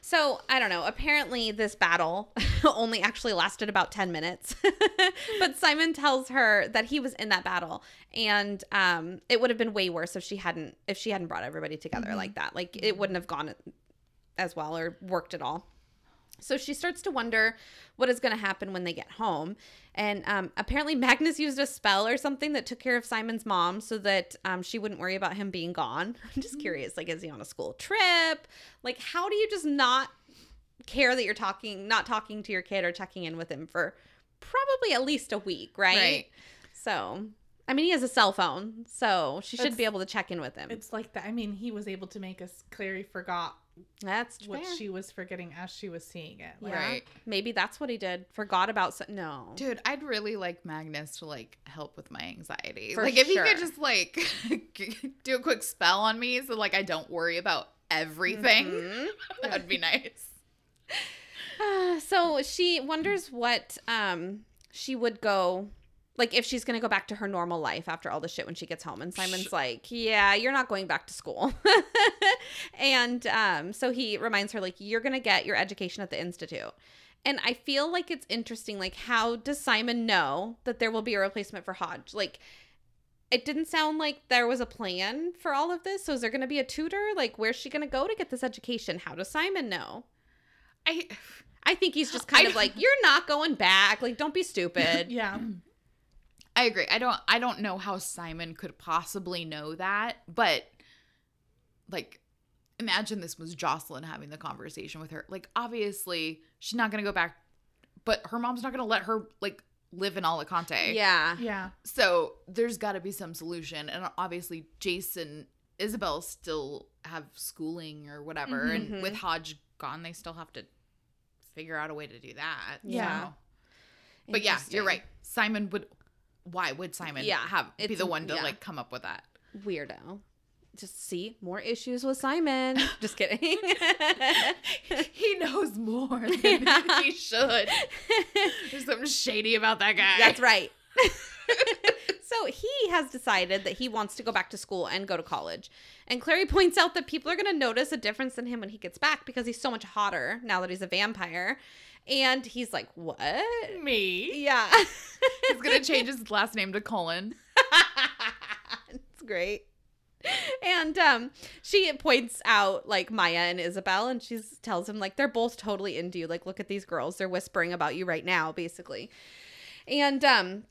So, I don't know. Apparently, this battle [laughs] only actually lasted about 10 minutes. [laughs] but Simon tells her that he was in that battle and um, it would have been way worse if she hadn't if she hadn't brought everybody together like that. Like it wouldn't have gone as well or worked at all. So she starts to wonder what is going to happen when they get home. And um, apparently, [laughs] Magnus used a spell or something that took care of Simon's mom so that um, she wouldn't worry about him being gone. [laughs] I'm just curious like, is he on a school trip? Like, how do you just not care that you're talking, not talking to your kid or checking in with him for probably at least a week, right? Right. So, I mean, he has a cell phone, so she should It's- be able to check in with him. It's like that. I mean, he was able to make us Clary forgot That's what fair. she was forgetting as she was seeing it. Like, Yeah. Right. Maybe that's what he did. Forgot about so- no. Dude, I'd really like Magnus to like help with my anxiety. For like if he could just like [laughs] do a quick spell on me so like I don't worry about everything. Mhm. [laughs] That'd be nice. Uh, [sighs] so she wonders what um she would go like if she's gonna go back to her normal life after all the shit when she gets home. And simon's like yeah you're not going back to school. [laughs] And um so he reminds her like you're gonna get your education at the institute. And i feel like it's interesting like how does simon know that there will be a replacement for hodge? Like it didn't sound like there was a plan for all of this. So is there gonna be a tutor? Like where's she gonna go to get this education? How does simon know? I I think he's just kind I- of like, [laughs] you're not going back. Like, don't be stupid. Yeah. I agree. I don't I don't know how Simon could possibly know that, but like imagine this was Jocelyn having the conversation with her. Like obviously she's not going to go back, but her mom's not going to let her like live in Alicante. yeah. Yeah. So there's got to be some solution and obviously Jason Isabel still have schooling or whatever Mhm. and with Hodge gone they still have to figure out a way to do that. Yeah. So- But yeah, you're right. Simon would. Why would Simon Yeah, have be the one to yeah. like come up with that? Weirdo. Just see more issues with Simon. [laughs] Just kidding. [laughs] he knows more than Yeah. [laughs] he should. There's something shady about that guy. That's right. so he has decided that he wants to go back to school and go to college. And Clary points out that people are going to notice a difference in him when he gets back because he's so much hotter now that he's a vampire. And he's like, What? Me. Yeah. [laughs] He's gonna change his last name to Cullen. [laughs] it's great. And um she points out like Maia and Isabelle and she tells him like they're both totally into you. Like look at these girls. They're whispering about you right now basically. And um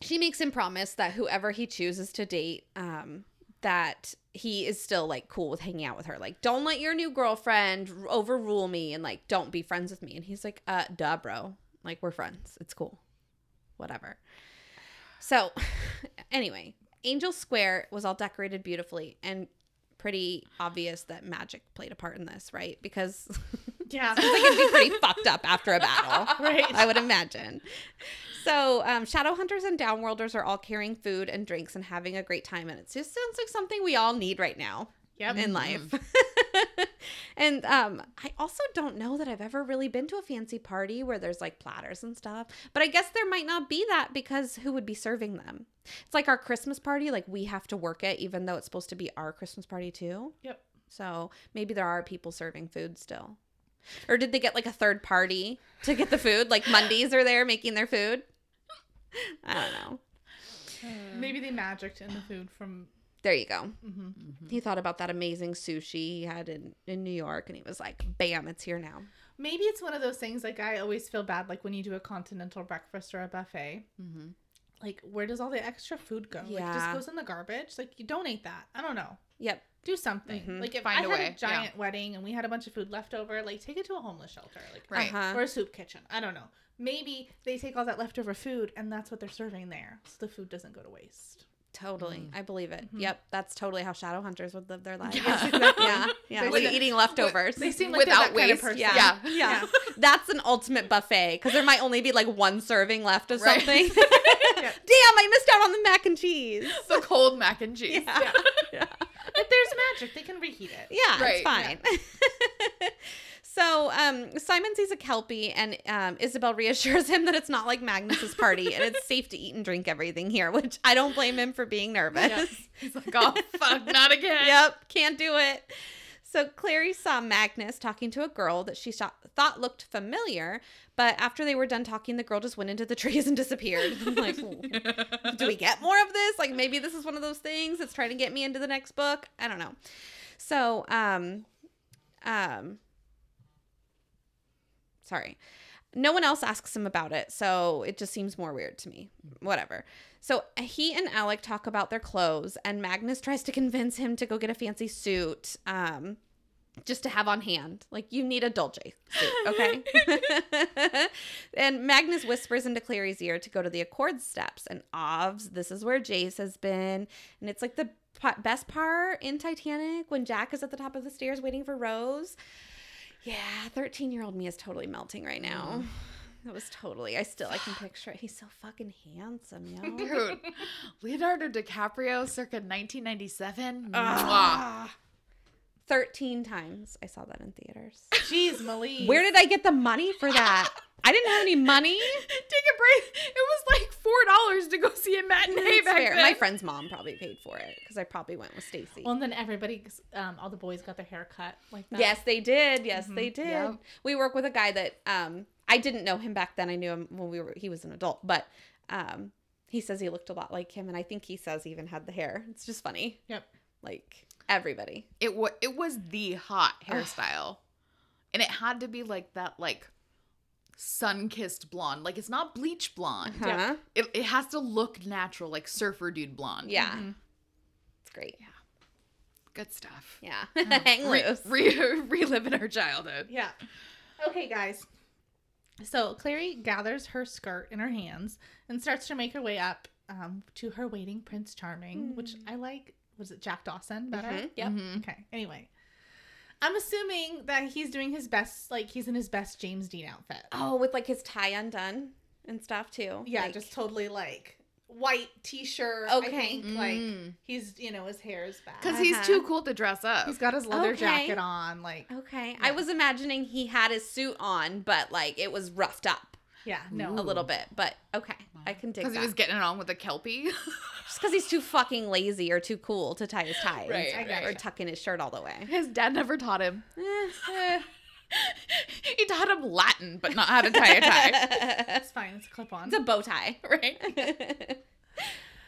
she makes him promise that whoever he chooses to date um that he is still like cool with hanging out with her. Like don't let your new girlfriend overrule me and like don't be friends with me. And he's like uh duh bro. Like we're friends. It's cool. Whatever. So, [laughs] anyway, Angel Square was all decorated beautifully and pretty obvious that magic played a part in this, right? Because [laughs] Yeah. it's like it'd be pretty fucked up after a battle. [laughs] Right. I would imagine. So, um, shadow hunters and downworlders are all carrying food and drinks and having a great time, and it just sounds like something we all need right now Yep. in life. [laughs] and um, I also don't know that I've ever really been to a fancy party where there's like platters and stuff. But I guess there might not be that because who would be serving them? It's like our Christmas party, like we have to work it, even though it's supposed to be our Christmas party too. Yep. So maybe there are people serving food still. Or did they get like a third party to get the food? Like mundanes are there making their food? [laughs] I don't know. Maybe they magicked in the food from There you go. hmm He thought about that amazing sushi he had in, in New York and he was like, bam, it's here now. Maybe it's one of those things like I always feel bad like when you do a continental breakfast or a buffet. Mm-hmm. Like where does all the extra food go? Like it Yeah. just goes in the garbage. Like you donate that. I don't know. Yep. Do something. Mhm. Like if Find I a had way, a yeah. giant wedding and we had a bunch of food left over, like take it to a homeless shelter. Like Right. Uh-huh. or a soup kitchen. I don't know. Maybe they take all that leftover food and that's what they're serving there. So the food doesn't go to waste. Totally. I believe it. Mhm. Yep. That's totally how shadow hunters would live their lives. [laughs] Yes, [laughs] exactly. Yeah. Yeah. [laughs] They Like eating leftovers. They seem like Without that kind of waste. person. yeah. Yeah. Yeah. Yeah. That's an ultimate buffet because there might only be like one serving left of Right. something. Damn, I missed out on the mac and cheese. The cold mac and cheese. Yeah. Yeah. But there's magic. They can reheat it. Yeah, Right, it's fine. [laughs] so um, Simon sees a kelpie, and um, Isabelle reassures him that it's not like Magnus's party, and it's [laughs] safe to eat and drink everything here. Which I don't blame him for being nervous. Yeah. He's like, oh fuck, not [laughs] again. yep, can't do it. So Clary saw Magnus talking to a girl that she saw, thought looked familiar, but after they were done talking, the girl just went into the [laughs] trees and disappeared. I'm like, [laughs] do we get more of this? Like maybe this is one of those things that's trying to get me into the next book. I don't know. So, um, um, sorry. No one else asks him about it, so it just seems more weird to me. Whatever. So he and Alec talk about their clothes, and Magnus tries to convince him to go get a fancy suit, um, just to have on hand. Like you need a Dolce suit, [laughs] okay? [laughs] and Magnus whispers into Clary's ear to go to the Accord steps, and Ovs, this is where Jace has been, and it's like the best part in Titanic when Jack is at the top of the stairs waiting for Rose. Yeah, 13 year old me is totally melting right now. That was totally, I still, I can picture it. He's so fucking handsome, yo. Dude, Leonardo DiCaprio circa 1997. [laughs] Mwah. Ah, 13 times I saw that in theaters. [laughs] jeez, Malie. Where did I get the money for that? I didn't have any money. [laughs] Take a break. It was like four dollars to go see a matinee It's back fair. then. My friend's mom probably paid for it because I probably went with Stacy. Well, and then everybody, um, all the boys got their hair cut like that. Yes, they did. Yes, they did. Yep. We work with a guy that um I didn't know him back then. I knew him when we were he was an adult, but um he says he looked a lot like him and I think he says he even had the hair. It's just funny. Yep. Like everybody. it was it was the hot hairstyle, and it had to be like that like sun kissed blonde. Like it's not bleach blonde. Huh? It, it has to look natural, like surfer dude blonde. Yeah. Mhm. It's great. Yeah. Good stuff. Yeah. [laughs] Hang [laughs] Re- loose. re- [laughs] reliving our childhood. Yeah. Okay, guys. So Clary gathers her skirt in her hands and starts to make her way up um, to her waiting Prince Charming, which I like. Was it Jack Dawson better? Mhm. Yep. Mhm. Okay. Anyway, I'm assuming that he's doing his best, like he's in his best James Dean outfit. Oh, with like his tie undone and stuff too. yeah, Like- just totally like white t-shirt. Okay. I think. like Mm. he's you know his hair is back. Because he's Uh-huh. too cool to dress up. he's got his leather Okay. jacket on. Like Okay. I was imagining he had his suit on, but like it was roughed up yeah, no. a little bit. But okay, I can dig that. Because that. he was getting it on with a kelpie. [laughs] Just because he's too fucking lazy or too cool to tie his tie. Right, I or gotcha. tuck in his shirt all the way. His dad never taught him. [laughs] Eh. Eh, [laughs] he taught him Latin, but not how to tie a tie. it's fine. It's a clip on. it's a bow tie. right?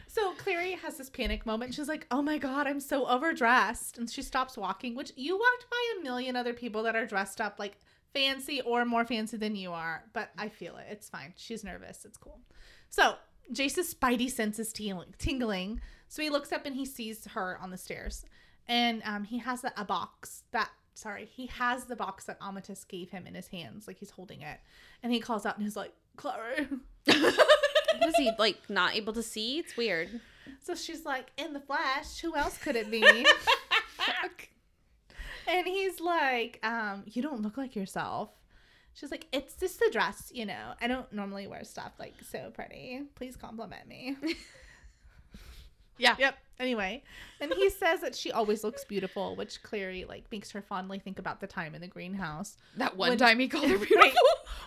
So Clary has this panic moment. She's like, "Oh my god, I'm so overdressed," and she stops walking. Which you walked by a million other people that are dressed up like fancy or more fancy than you are, but I feel it. It's fine. She's nervous. It's cool. So Jace's spidey sense is tingling. So he looks up and he sees her on the stairs, and um, he has a, a box that. Sorry, he has the box that Amatis gave him in his hands, like he's holding it, and he calls out and he's like, "Clary." [laughs] Was he like not able to see? It's weird. So she's like, in the flash, who else could it be? [laughs] [laughs] and he's like, um, you don't look like yourself. She's like, it's just the dress, you know. I don't normally wear stuff like so pretty. Please compliment me. [laughs] Yeah. Yep. Anyway, and he says that she always looks beautiful, which Clary like makes her fondly think about the time in the greenhouse. That one When- time he called her [laughs] Right. beautiful.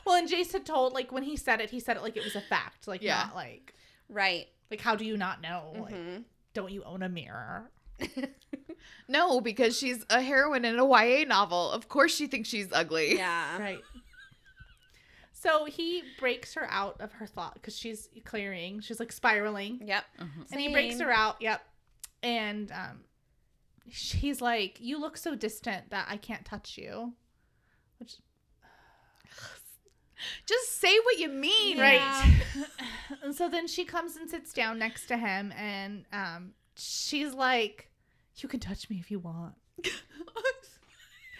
Well, and Jace had told like when he said it, he said it like it was a fact, like Yeah. not like Right. like how do you not know? Like, Mhm. don't you own a mirror? [laughs] No, because she's a heroine in a YA novel. Of course she thinks she's ugly. Yeah. Right. [laughs] So he breaks her out of her thought because she's clearing. She's like spiraling. Yep. And he breaks her out. Yep. and um, he's like, "You look so distant that I can't touch you," which [sighs] Just say what you mean. right. [laughs] and so then she comes and sits down next to him, and um, she's like, "You can touch me if you want."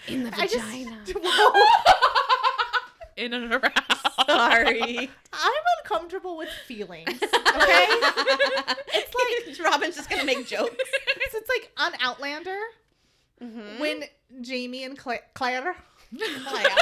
In the I vagina. just [laughs] Whoa. [laughs] In an harass. Sorry. I'm uncomfortable with feelings. Okay, [laughs] it's like Robin's just gonna make jokes. so it's like on Outlander Mm-hmm. when Jamie and Cla- Claire Claire.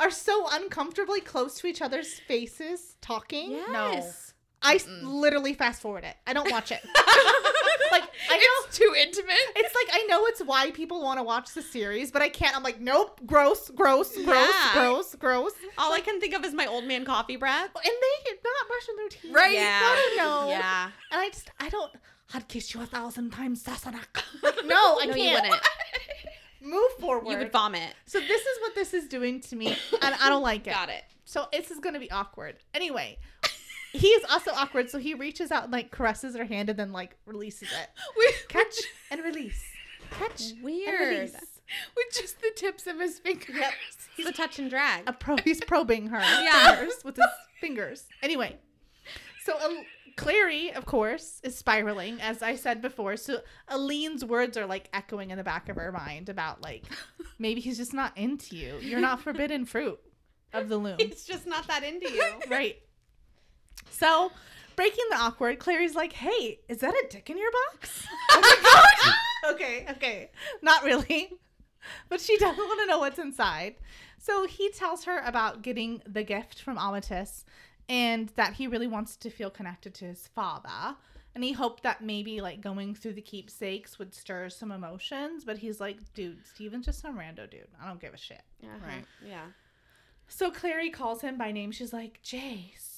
are so uncomfortably close to each other's faces talking. Yes. I s- literally fast forward it. I don't watch it. [laughs] like I know It's too intimate. it's like I know it's why people want to watch the series, but I can't. I'm like, nope, gross, gross, gross, Yeah. gross, gross. All I can think of is my old man coffee breath. And they not brushing their teeth. Right. Yeah. Don't know. Yeah. And I just I don't. I'd kiss you a thousand times. [laughs] Like, no, I no, can't. you wouldn't. [laughs] Move forward. You would vomit. so this is what this is doing to me, and I don't like it. Got it. So this is gonna be awkward. Anyway, he is also awkward. So he reaches out and like caresses her hand and then like releases it. [laughs] We, Catch and release. Catch and Weird. release. with just the tips of his fingers. He's a touch and drag. A pro. He's probing her [laughs] Yeah. fingers with his fingers. Anyway, so uh, Clary, of course, is spiraling, as I said before. So Aline's words are like echoing in the back of her mind about like maybe he's just not into you. You're not [laughs] forbidden fruit of the loom. It's just not that into you. right. So, breaking the awkward, Clary's like, "Hey, is that a dick in your box?" [laughs] [laughs] Okay, okay, not really, but she doesn't want to know what's inside. So he tells her about getting the gift from Amatis, and that he really wants to feel connected to his father. And he hoped that maybe like going through the keepsakes would stir some emotions, but he's like, dude, Stephen's just some rando dude. I don't give a shit. Uh-huh. Right. Yeah. So Clary calls him by name. She's like, Jace.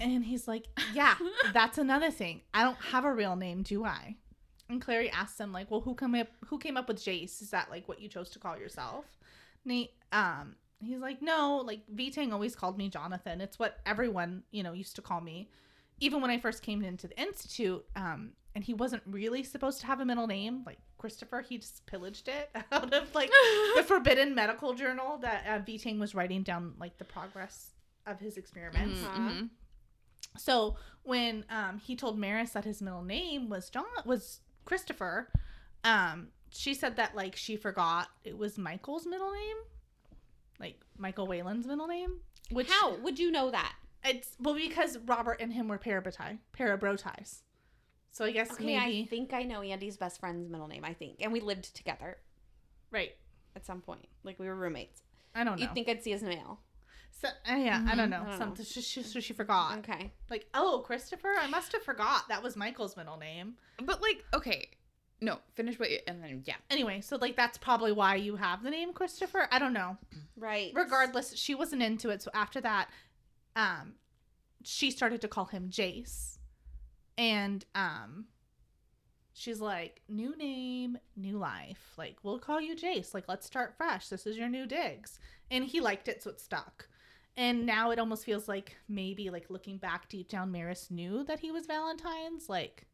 And he's like, Yeah, [laughs] that's another thing. I don't have a real name, do I? And Clary asks him, like, well, who came up who came up with Jace? Is that like what you chose to call yourself? Nate um he's like, No, like Valentine always called me Jonathan. It's what everyone, you know, used to call me. Even when I first came into the institute, um, and he wasn't really supposed to have a middle name, like Christopher, he just pillaged it [laughs] out of like the [laughs] forbidden medical journal that uh, Valentine was writing down like the progress of his experiments. Mhm. So when um, he told Maryse that his middle name was John was Christopher, um, she said that like she forgot it was Michael's middle name, like Michael Wayland's middle name. Which How would you know that? It's well because Robert and him were parabatai, parabrotis. So I guess Okay, maybe I think I know Andy's best friend's middle name. I think, and we lived together right. at some point. Like we were roommates. I don't know. You'd think I'd see his mail. So, uh, yeah, I don't know. I don't know. Something she, she, so she forgot. Okay. Like, oh, Christopher, I must have forgot that was Michael's middle name. But like, okay, no, finish what you and then yeah. Anyway, so like that's probably why you have the name Christopher. I don't know. Right. Regardless, she wasn't into it. So after that, um, she started to call him Jace, and um, she's like, new name, new life. Like we'll call you Jace. Like let's start fresh. This is your new digs, and he liked it, so it stuck. And now it almost feels like maybe like looking back deep down, Maryse knew that he was Valentine's, like,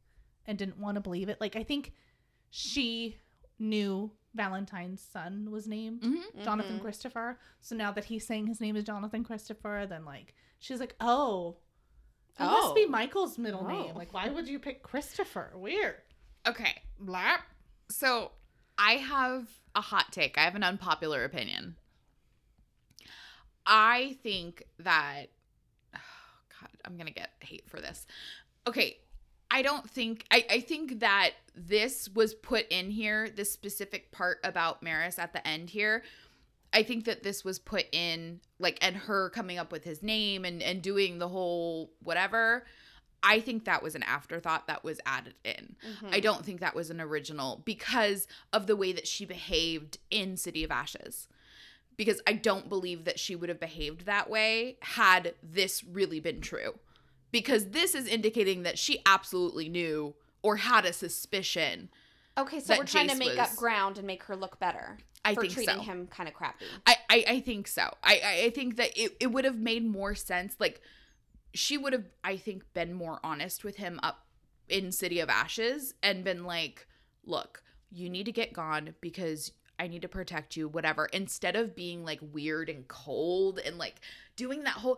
and didn't want to believe it. Like I think she knew Valentine's son was named Mm-hmm. Jonathan Mhm. Christopher. So now that he's saying his name is Jonathan Christopher, then like she's like, oh, it must be Oh. Michael's middle name. Oh. Like, why would you pick Christopher? Weird. Okay, Blah. so I have a hot take. I have an unpopular opinion. I think that oh [sighs] God, I'm gonna get hate for this. Okay, I don't think I, I think that this was put in here, this specific part about Maryse at the end here. I think that this was put in like and her coming up with his name and and doing the whole whatever. I think that was an afterthought that was added in. Mhm. I don't think that was an original because of the way that she behaved in City of Ashes. Because I don't believe that she would have behaved that way had this really been true. Because this is indicating that she absolutely knew or had a suspicion. Okay, so we're trying to make was- up ground and make her look better I for think treating so. him kind of crappy. I, I, I think so. I, I, I think that it, it would have made more sense. Like, she would have, I think, been more honest with him up in City of Ashes and been like, look, you need to get gone because I need to protect you, whatever, instead of being like weird and cold and like doing that whole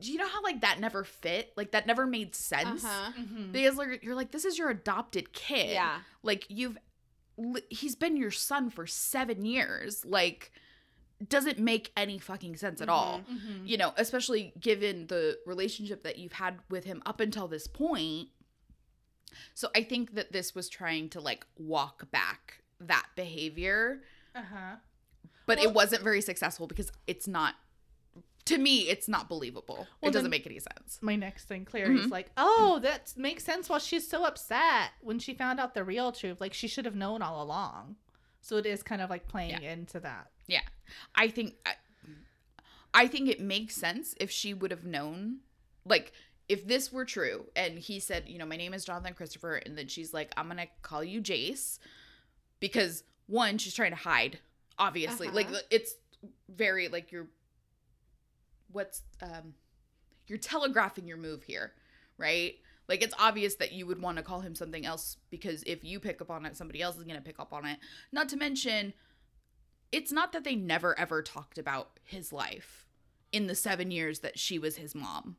do you know how like that never fit? Like that never made sense. Uh-huh. Mhm. Because like you're like, this is your adopted kid. Yeah. Like you've he's been your son for seven years. Like doesn't make any fucking sense at all. Mhm. You know, especially given the relationship that you've had with him up until this point. So I think that this was trying to like walk back that behavior, Uh-huh. but Well- it wasn't very successful because it's not to me it's not believable. Well, it doesn't make any sense. My next thing, Clary's Mhm. like, oh, that makes sense. Why she's so upset when she found out the real truth. Like she should have known all along. So it is kind of like playing into that. Yeah. I think I, I think it makes sense if she would have known like if this were true and he said, you know, my name is Jonathan Christopher and then she's like I'm going to call you Jace because one she's trying to hide obviously. Uh-huh. Like it's very like you're what's um you're telegraphing your move here, right? Like it's obvious that you would want to call him something else because if you pick up on it, somebody else is going to pick up on it. Not to mention it's not that they never ever talked about his life in the 7 years that she was his mom,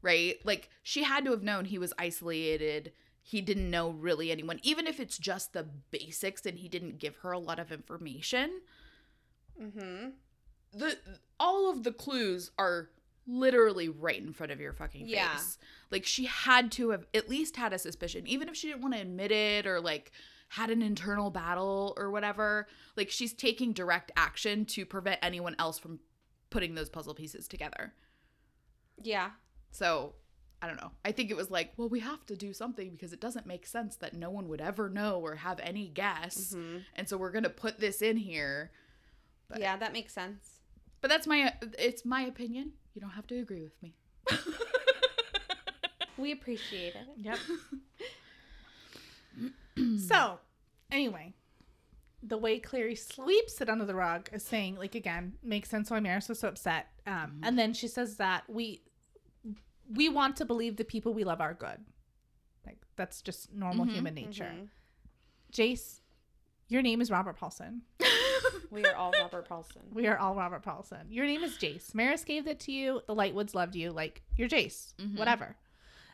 right? Like she had to have known he was isolated. He didn't know really anyone, even if it's just the basics and he didn't give her a lot of information Mm-hmm. the all of the clues are literally right in front of your fucking face. Yeah. Like she had to have at least had a suspicion, even if she didn't want to admit it or like had an internal battle or whatever. Like she's taking direct action to prevent anyone else from putting those puzzle pieces together. Yeah. So I don't know. I think it was like, well, we have to do something because it doesn't make sense that no one would ever know or have any guess. hmm And so we're going to put this in here. But- Yeah, that makes sense. But that's my it's my opinion. You don't have to agree with me. [laughs] We appreciate it. Yep. [clears throat] so, anyway, the way Clary sweeps it under the rug is saying, like, again, makes sense why Maryse was so upset. Um, And then she says that we we want to believe the people we love are good. Like that's just normal Mhm. human nature. Mhm. Jace, your name is Robert Paulson. [laughs] We are all Robert Paulson. We are all Robert Paulson. Your name is Jace. Maryse gave it to you. The Lightwoods loved you. Like, you're Jace. Mhm. Whatever.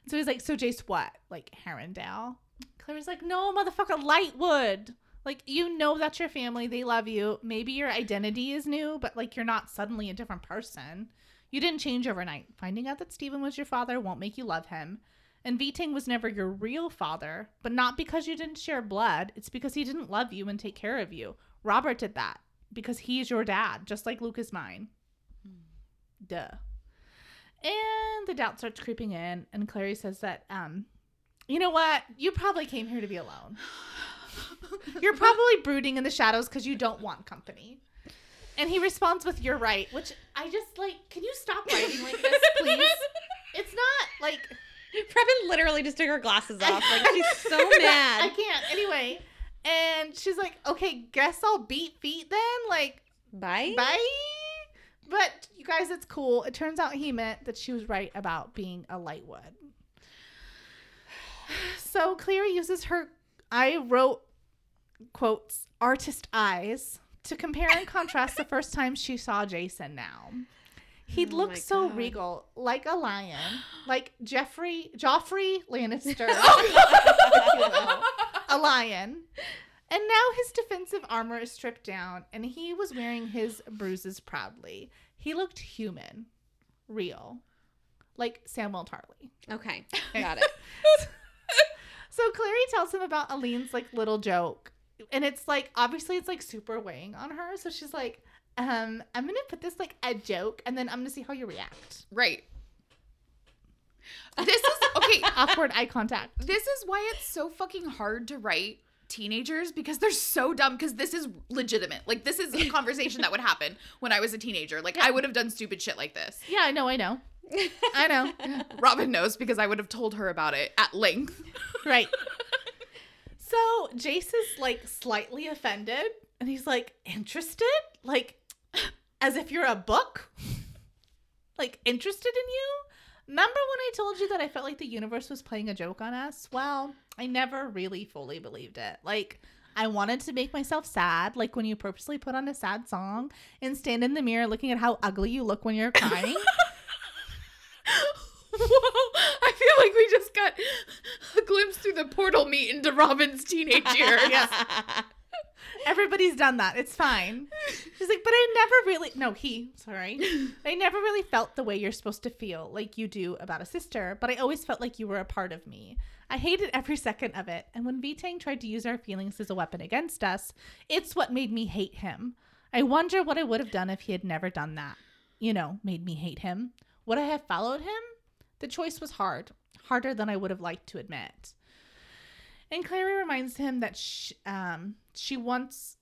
So he's like, So Jace, what? Like, Herondale? Clary's like, No, motherfucker, Lightwood. Like, you know that's your family. They love you. Maybe your identity is new, but like, you're not suddenly a different person. You didn't change overnight. Finding out that Stephen was your father won't make you love him. And Valentine was never your real father, but not because you didn't share blood. It's because he didn't love you and take care of you. Robert did that because he's your dad, just like Luke is mine. Duh. And the doubt starts creeping in, and Clary says that, um, you know what? You probably came here to be alone. You're probably brooding in the shadows because you don't want company. And he responds with, You're right, which I just like, can you stop writing like this, [laughs] please? It's not like Previn literally just took her glasses off. Like she's [laughs] so mad. I can't. Anyway. And she's like, okay, guess I'll beat feet then. Like, Bye. bye. But you guys, it's cool. It turns out he meant that she was right about being a lightwood. [sighs] So Clary uses her, I wrote quotes, artist eyes to compare and contrast the first time she saw Jace and now. He Oh looked so God. regal, like a lion, like Jeffrey, Joffrey Lannister, [laughs] if you will, a lion. And now his defensive armor is stripped down, and he was wearing his bruises proudly. He looked human, real, like Samuel Tarly. Okay, [laughs] got it. So Clary tells him about Aline's like little joke. And it's like obviously it's like super weighing on her. So she's like, um, I'm gonna put this like a joke and then I'm gonna see how you react. Right. This is okay. [laughs] Awkward eye contact. This is why it's so fucking hard to write teenagers because they're so dumb because this is legitimate. Like this is a [laughs] conversation that would happen when I was a teenager. Like I would have done stupid shit like this. Yeah, I know, I know. I know. [laughs] Robin knows because I would have told her about it at length. Right. So Jace is like slightly offended and he's like, interested? Like, as if you're a book? Like, interested in you? Remember when I told you that I felt like the universe was playing a joke on us? Well, I never really fully believed it. Like, I wanted to make myself sad, like when you purposely put on a sad song and stand in the mirror looking at how ugly you look when you're crying. [laughs] [laughs] Whoa, [laughs] like we just got a glimpse through the portal meet into Robin's teenage years. [laughs] Yes. Everybody's done that. It's fine. She's like, but I never really, no, he, sorry. [laughs] I never really felt the way you're supposed to feel like you do about a sister, but I always felt like you were a part of me. I hated every second of it. And when Vitang tried to use our feelings as a weapon against us, it's what made me hate him. I wonder what I would have done if he had never done that. You know, made me hate him. Would I have followed him? The choice was hard, harder than I would have liked to admit. And Clary reminds him that she, um, she wants.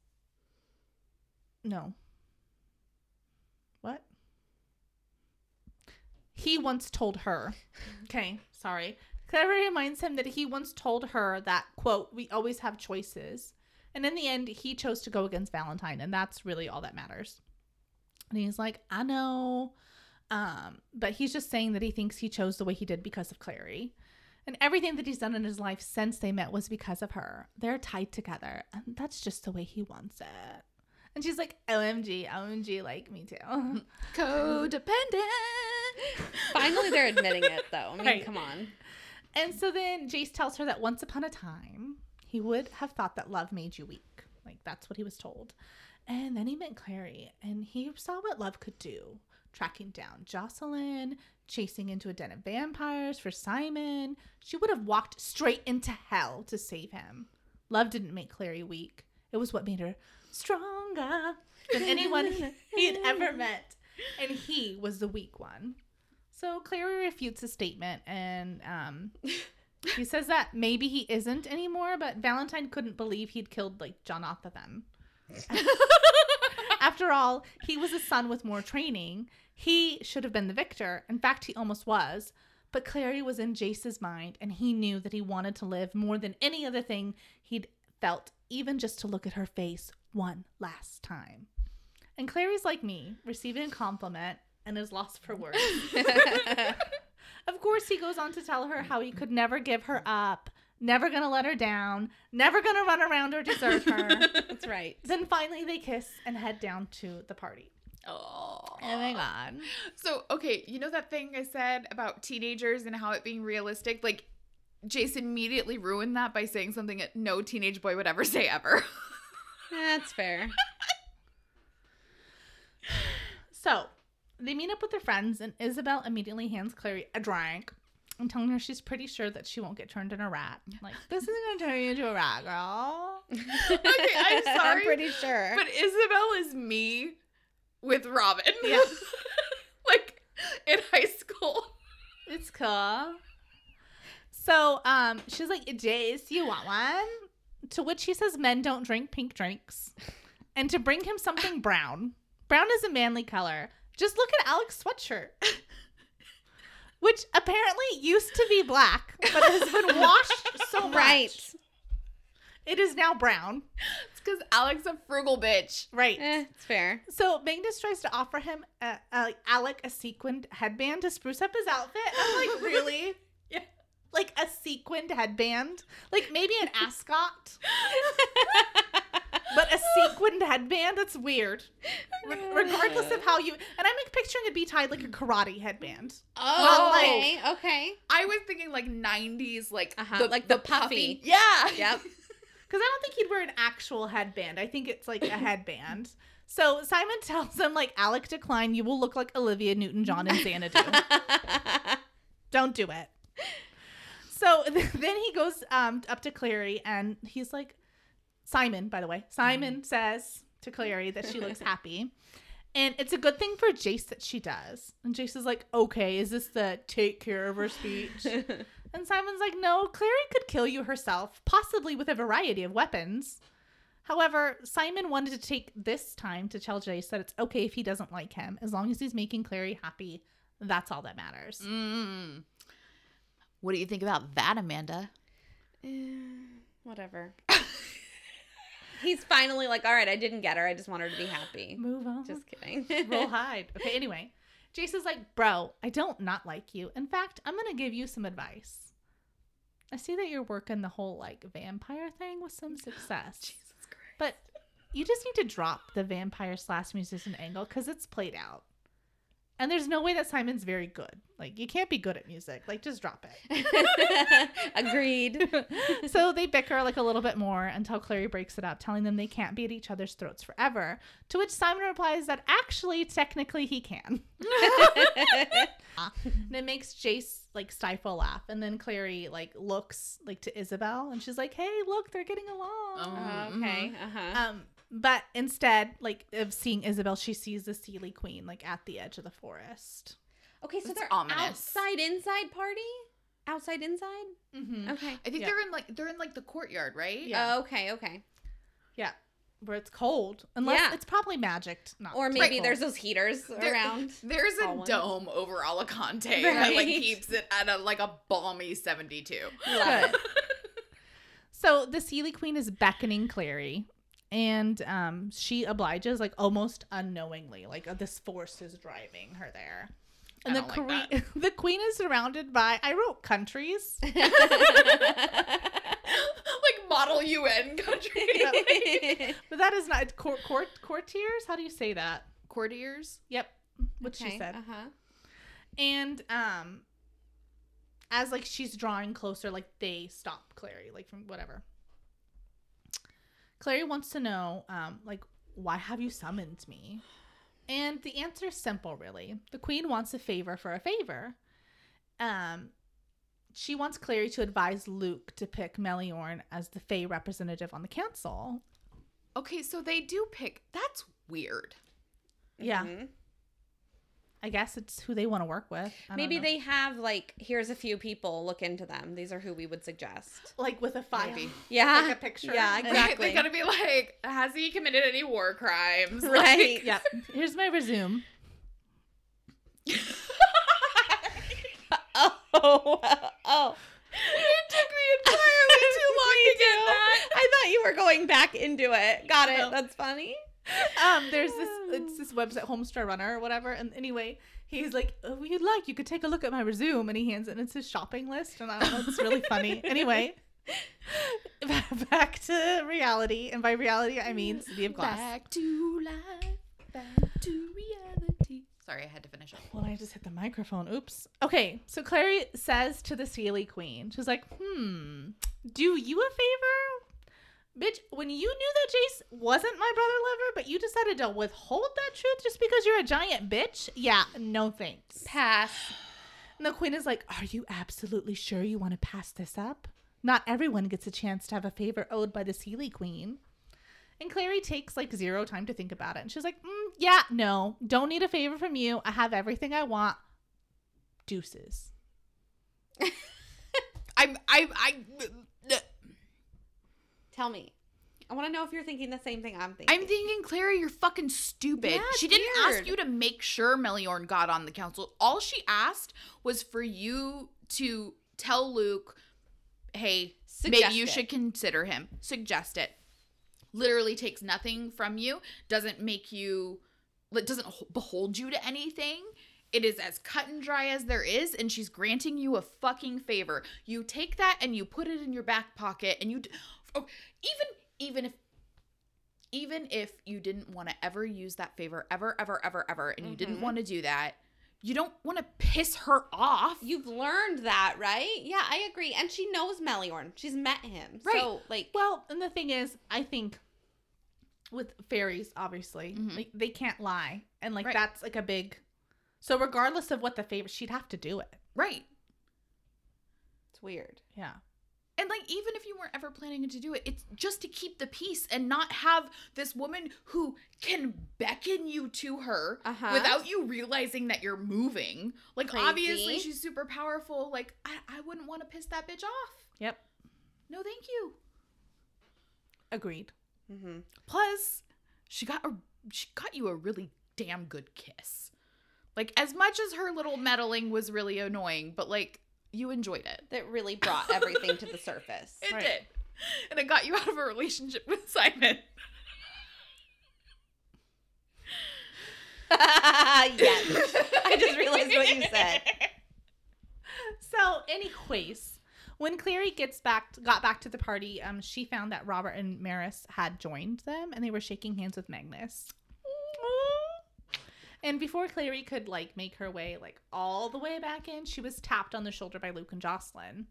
No. What? He once told her. [laughs] Okay, sorry. Clary reminds him that he once told her that, quote, we always have choices. And in the end, he chose to go against Valentine, and that's really all that matters. And he's like, I know. Um, but he's just saying that he thinks he chose the way he did because of Clary. And everything that he's done in his life since they met was because of her. They're tied together, and that's just the way he wants it. And she's like, OMG, OMG, like me too. [laughs] Codependent. Finally, they're admitting it, though. I mean, Right. come on. And so then Jace tells her that once upon a time, he would have thought that love made you weak. Like that's what he was told. And then he met Clary and he saw what love could do. Tracking down Jocelyn, chasing into a den of vampires for Simon. She would have walked straight into hell to save him. Love didn't make Clary weak. It was what made her stronger than anyone he had ever [laughs] met. And he was the weak one. So Clary refutes his statement and um, he [laughs] says that maybe he isn't anymore, but Valentine couldn't believe he'd killed like Jonathan. [laughs] After all, he was a son with more training. He should have been the victor. In fact, he almost was. But Clary was in Jace's mind, and he knew that he wanted to live more than any other thing he'd felt, even just to look at her face one last time. And Clary's like me, receiving a compliment and is lost for words. [laughs] Of course, he goes on to tell her how he could never give her up, never gonna let her down, never gonna run around or desert her. [laughs] That's right. then finally, they kiss and head down to the party. Oh. Oh my god. So, okay, you know that thing I said about teenagers and how it being realistic? Like, Jason immediately ruined that by saying something that no teenage boy would ever say ever. That's fair. So they meet up with their friends, and Isabelle immediately hands Clary a drink and telling her she's pretty sure that she won't get turned into a rat. Like, this isn't gonna turn you into a rat, girl. [laughs] okay, I'm [laughs] sorry. I'm pretty sure. But Isabelle is me with Robin. Yeah. [laughs] like in high school. It's cool. So um, she's like, Jace, you want one? To which he says men don't drink pink drinks. And to bring him something brown. Brown is a manly color. Just look at Alec's sweatshirt. Which apparently used to be black, but has been washed so [laughs] much. right. It is now brown. It's because Alec's a frugal bitch. Right. Eh, it's fair. So Magnus tries to offer him a, a, Alec a sequined headband to spruce up his outfit. I'm like, [laughs] really? Yeah. Like a sequined headband? Like maybe an ascot, [laughs] but a sequined headband? That's weird. Re- regardless of how you. And I'm like picturing it be tied like a karate headband. Oh, like- okay. Okay. I was thinking like 90s, like Uh-huh, like the puffy. Yeah. Yep. [laughs] Because I don't think he'd wear an actual headband. I think it's like a headband. So Simon tells him, like, Alec decline, you will look like Olivia Newton John in Xanadu. [laughs] Don't do it. So [laughs] then he goes um, up to Clary and he's like, Simon, by the way, Simon says to Clary that she looks happy. And it's a good thing for Jace that she does. And Jace is like, okay, is this the take care of her speech? [laughs] and Simon's like, no, Clary could kill you herself, possibly with a variety of weapons. However, Simon wanted to take this time to tell Jace that it's okay if he doesn't like him, as long as he's making Clary happy. That's all that matters. Mm. What do you think about that, Amanda? Eh, Whatever. [laughs] He's finally like, all right, I didn't get her. I just want her to be happy. Move on. Just kidding. [laughs] roll [laughs] hide. Okay, anyway. Jace is like, bro, I don't not like you. In fact, I'm gonna give you some advice. I see that you're working the whole like vampire thing with some [laughs] oh, success. Jesus Christ. But you just need to drop the vampire slash musician angle because it's played out. And there's no way that Simon's very good. Like, you can't be good at music. Like, just drop it. [laughs] Agreed. [laughs] so they bicker like a little bit more until Clary breaks it up, telling them they can't be at each other's throats forever. To which Simon replies that actually, technically, he can. [laughs] and it makes Jace like stifle a laugh. And then Clary like looks like to Isabelle and she's like, hey, look, they're getting along. Oh. okay. Uh-huh. Um, but instead, like of seeing Isabelle, she sees the Seelie Queen like at the edge of the forest. Okay, so That's they're ominous. outside inside party? Outside inside? Mm-hmm. Okay. I think Yeah. they're in like they're in like the courtyard, right? Yeah. Oh, okay, okay. Yeah, where it's cold, unless Yeah. it's probably magic. Not Or maybe cold. there's those heaters There- around. There's a Always. dome over Alicante [laughs] that like keeps it at a like a balmy 72. Love Good. So the Seelie Queen is beckoning Clary, and um, she obliges like almost unknowingly. Like uh, this force is driving her there. And I the like queen, [laughs] the queen is surrounded by I wrote countries. [laughs] like model UN country. [laughs] But that is not court, court courtiers. How do you say that? Courtiers. Yep, what she said. Uh-huh. And um, as like she's drawing closer, like they stop Clary, like from whatever. Clary wants to know, um, like, why have you summoned me? And the answer is simple, really. The queen wants a favor for a favor. Um, she wants Clary to advise Luke to pick Meliorn as the Fey representative on the council. Okay, so they do pick. That's weird. Yeah, Mhm. I guess it's who they want to work with. I Maybe they have like here's a few people look into them. These are who we would suggest. like with a file, Maybe. Yeah. [laughs] like a picture. Yeah, exactly. [laughs] they gotta be like, has he committed any war crimes? [laughs] Right. Yep. Here's my resume. oh, oh. it took me entirely too long to get that. I thought you were going back into it. Got it. No. That's funny. [laughs] um there's this it's this [sighs] website homestar runner or whatever and anyway he's like oh, you'd like you could take a look at my resume and he hands it and it's his shopping list and i don't know it's really funny [laughs] anyway [laughs] back to reality and by reality i mean city of glass Back to life. Back to reality. Sorry, I had to finish it. well i just hit the microphone oops okay so clary says to the Seelie queen she's like hmm do you a favor Bitch, when you knew that Jace wasn't my brother lover, but you decided to withhold that truth just because you're a giant bitch? Yeah, no thanks. Pass. And the queen is like, Are you absolutely sure you want to pass this up? Not everyone gets a chance to have a favor owed by the Seelie queen. And Clary takes like zero time to think about it. And she's like, mm, Yeah, no, don't need a favor from you. I have everything I want. Deuces. [laughs] I'm I I Tell me. I want to know if you're thinking the same thing I'm thinking. I'm thinking, Clary, you're fucking stupid. Yeah, she didn't ask you to make sure Meliorn got on the council. All she asked was for you to tell Luke, hey, Suggest maybe you it. should consider him. Suggest it. Literally takes nothing from you, doesn't make you, it doesn't behold you to anything. It is as cut and dry as there is, and she's granting you a fucking favor. You take that and you put it in your back pocket, and you, d- oh, even even if even if you didn't want to ever use that favor ever ever ever ever and you didn't Mhm. want to do that you don't want to piss her off You've learned that, right? Yeah, I agree. And she knows Meliorn. She's met him. Right. So, like, Well, and the thing is, I think with fairies, obviously, Mhm. like, they can't lie. And like Right. that's like a big so regardless of what the favor she'd have to do it. right it's weird. Yeah. And like even if you weren't ever planning to do it it's just to keep the peace and not have this woman who can beckon you to her Uh-huh. without you realizing that you're moving like Crazy. obviously she's super powerful like i, I wouldn't want to piss that bitch off Yep. no thank you Agreed. Mm-hmm. Plus, she got a she got you a really damn good kiss. Like as much as her little meddling was really annoying, but like you enjoyed it. That really brought everything to the surface. [laughs] It Right. did. And it got you out of a relationship with Simon. [laughs] yes. I I just realized what you said. [laughs] So, anyways, when Clary gets back, got back to the party, um, she found that Robert and Maryse had joined them, and they were shaking hands with Magnus. And before Clary could like make her way like all the way back in, she was tapped on the shoulder by Luke and Jocelyn.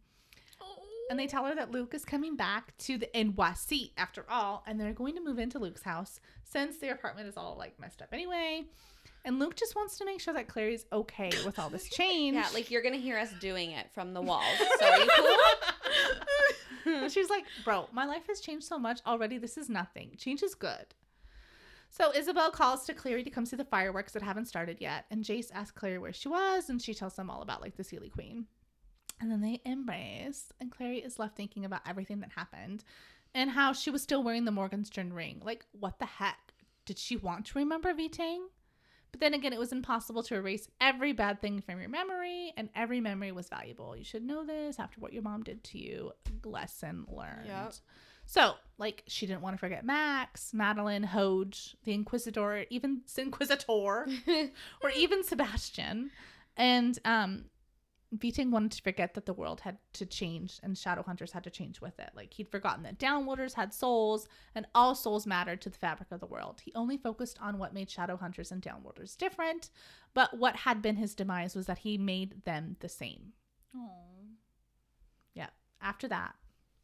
Oh. And they tell her that Luke is coming back to the NYC after all, and they're going to move into Luke's house since their apartment is all like messed up anyway. And Luke just wants to make sure that Clary's okay with all this [laughs] change. Yeah, like you're gonna hear us doing it from the walls. So are you cool? she's like, Bro, my life has changed so much already. This is nothing. Change is good. So Isabelle calls to Clary to come see the fireworks that haven't started yet. And Jace asks Clary where she was, and she tells them all about like the Seelie Queen. And then they embrace, and Clary is left thinking about everything that happened and how she was still wearing the Morgenstern ring. Like, what the heck? Did she want to remember Vitang? But then again, it was impossible to erase every bad thing from your memory, and every memory was valuable. You should know this after what your mom did to you. Lesson learned. Yep. So, like, she didn't want to forget Max, Madeleine, Hodge, the Inquisitor, even [laughs] Inquisitor, or [laughs] even Sebastian. And um, Viting wanted to forget that the world had to change and Shadowhunters had to change with it. Like, he'd forgotten that Downworlders had souls and all souls mattered to the fabric of the world. He only focused on what made Shadowhunters and Downworlders different, but what had been his demise was that he made them the same. Yeah. After that,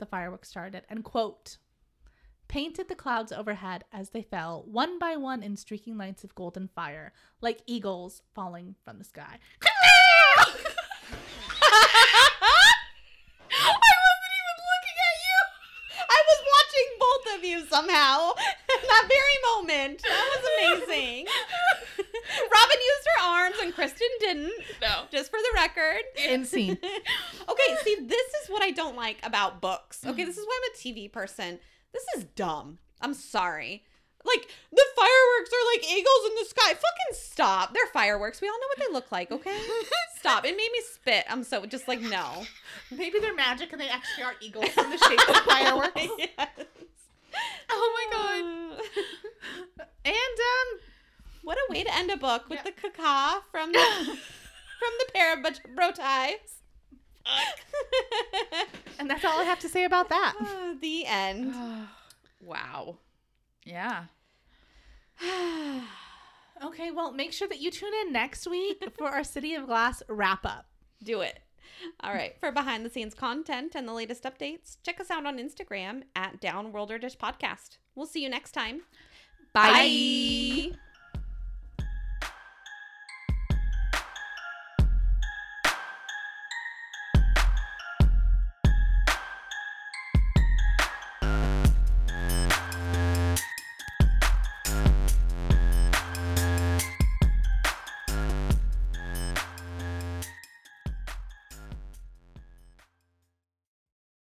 the fireworks started and quote painted the clouds overhead as they fell one by one in streaking lights of golden fire like eagles falling from the sky [laughs] I wasn't even looking at you. I was watching both of you somehow. That very moment. That was amazing. [laughs] Robin used her arms and Kristen didn't. No. Just for the record. in scene [laughs] okay, see, this is what I don't like about books. Okay, this is why I'm a TV person. This is dumb. I'm sorry. Like, the fireworks are like eagles in the sky. Fucking stop. They're fireworks. We all know what they look like, okay? [laughs] stop. It made me spit. I'm so just like, no. maybe they're magic and they actually are eagles in the shape of fireworks yes. Oh my god. and um What a way to end a book with the caca from the [laughs] from the pair of bro- bro ties. and that's all i have to say about that [sighs] Ah, the end. [sighs] wow. Yeah. [sighs] okay well make sure that you tune in next week for our city of glass wrap up Do it. All right. For behind the scenes content and the latest updates, check us out on Instagram at Downworlder Dish Podcast. We'll see you next time. Bye. Bye.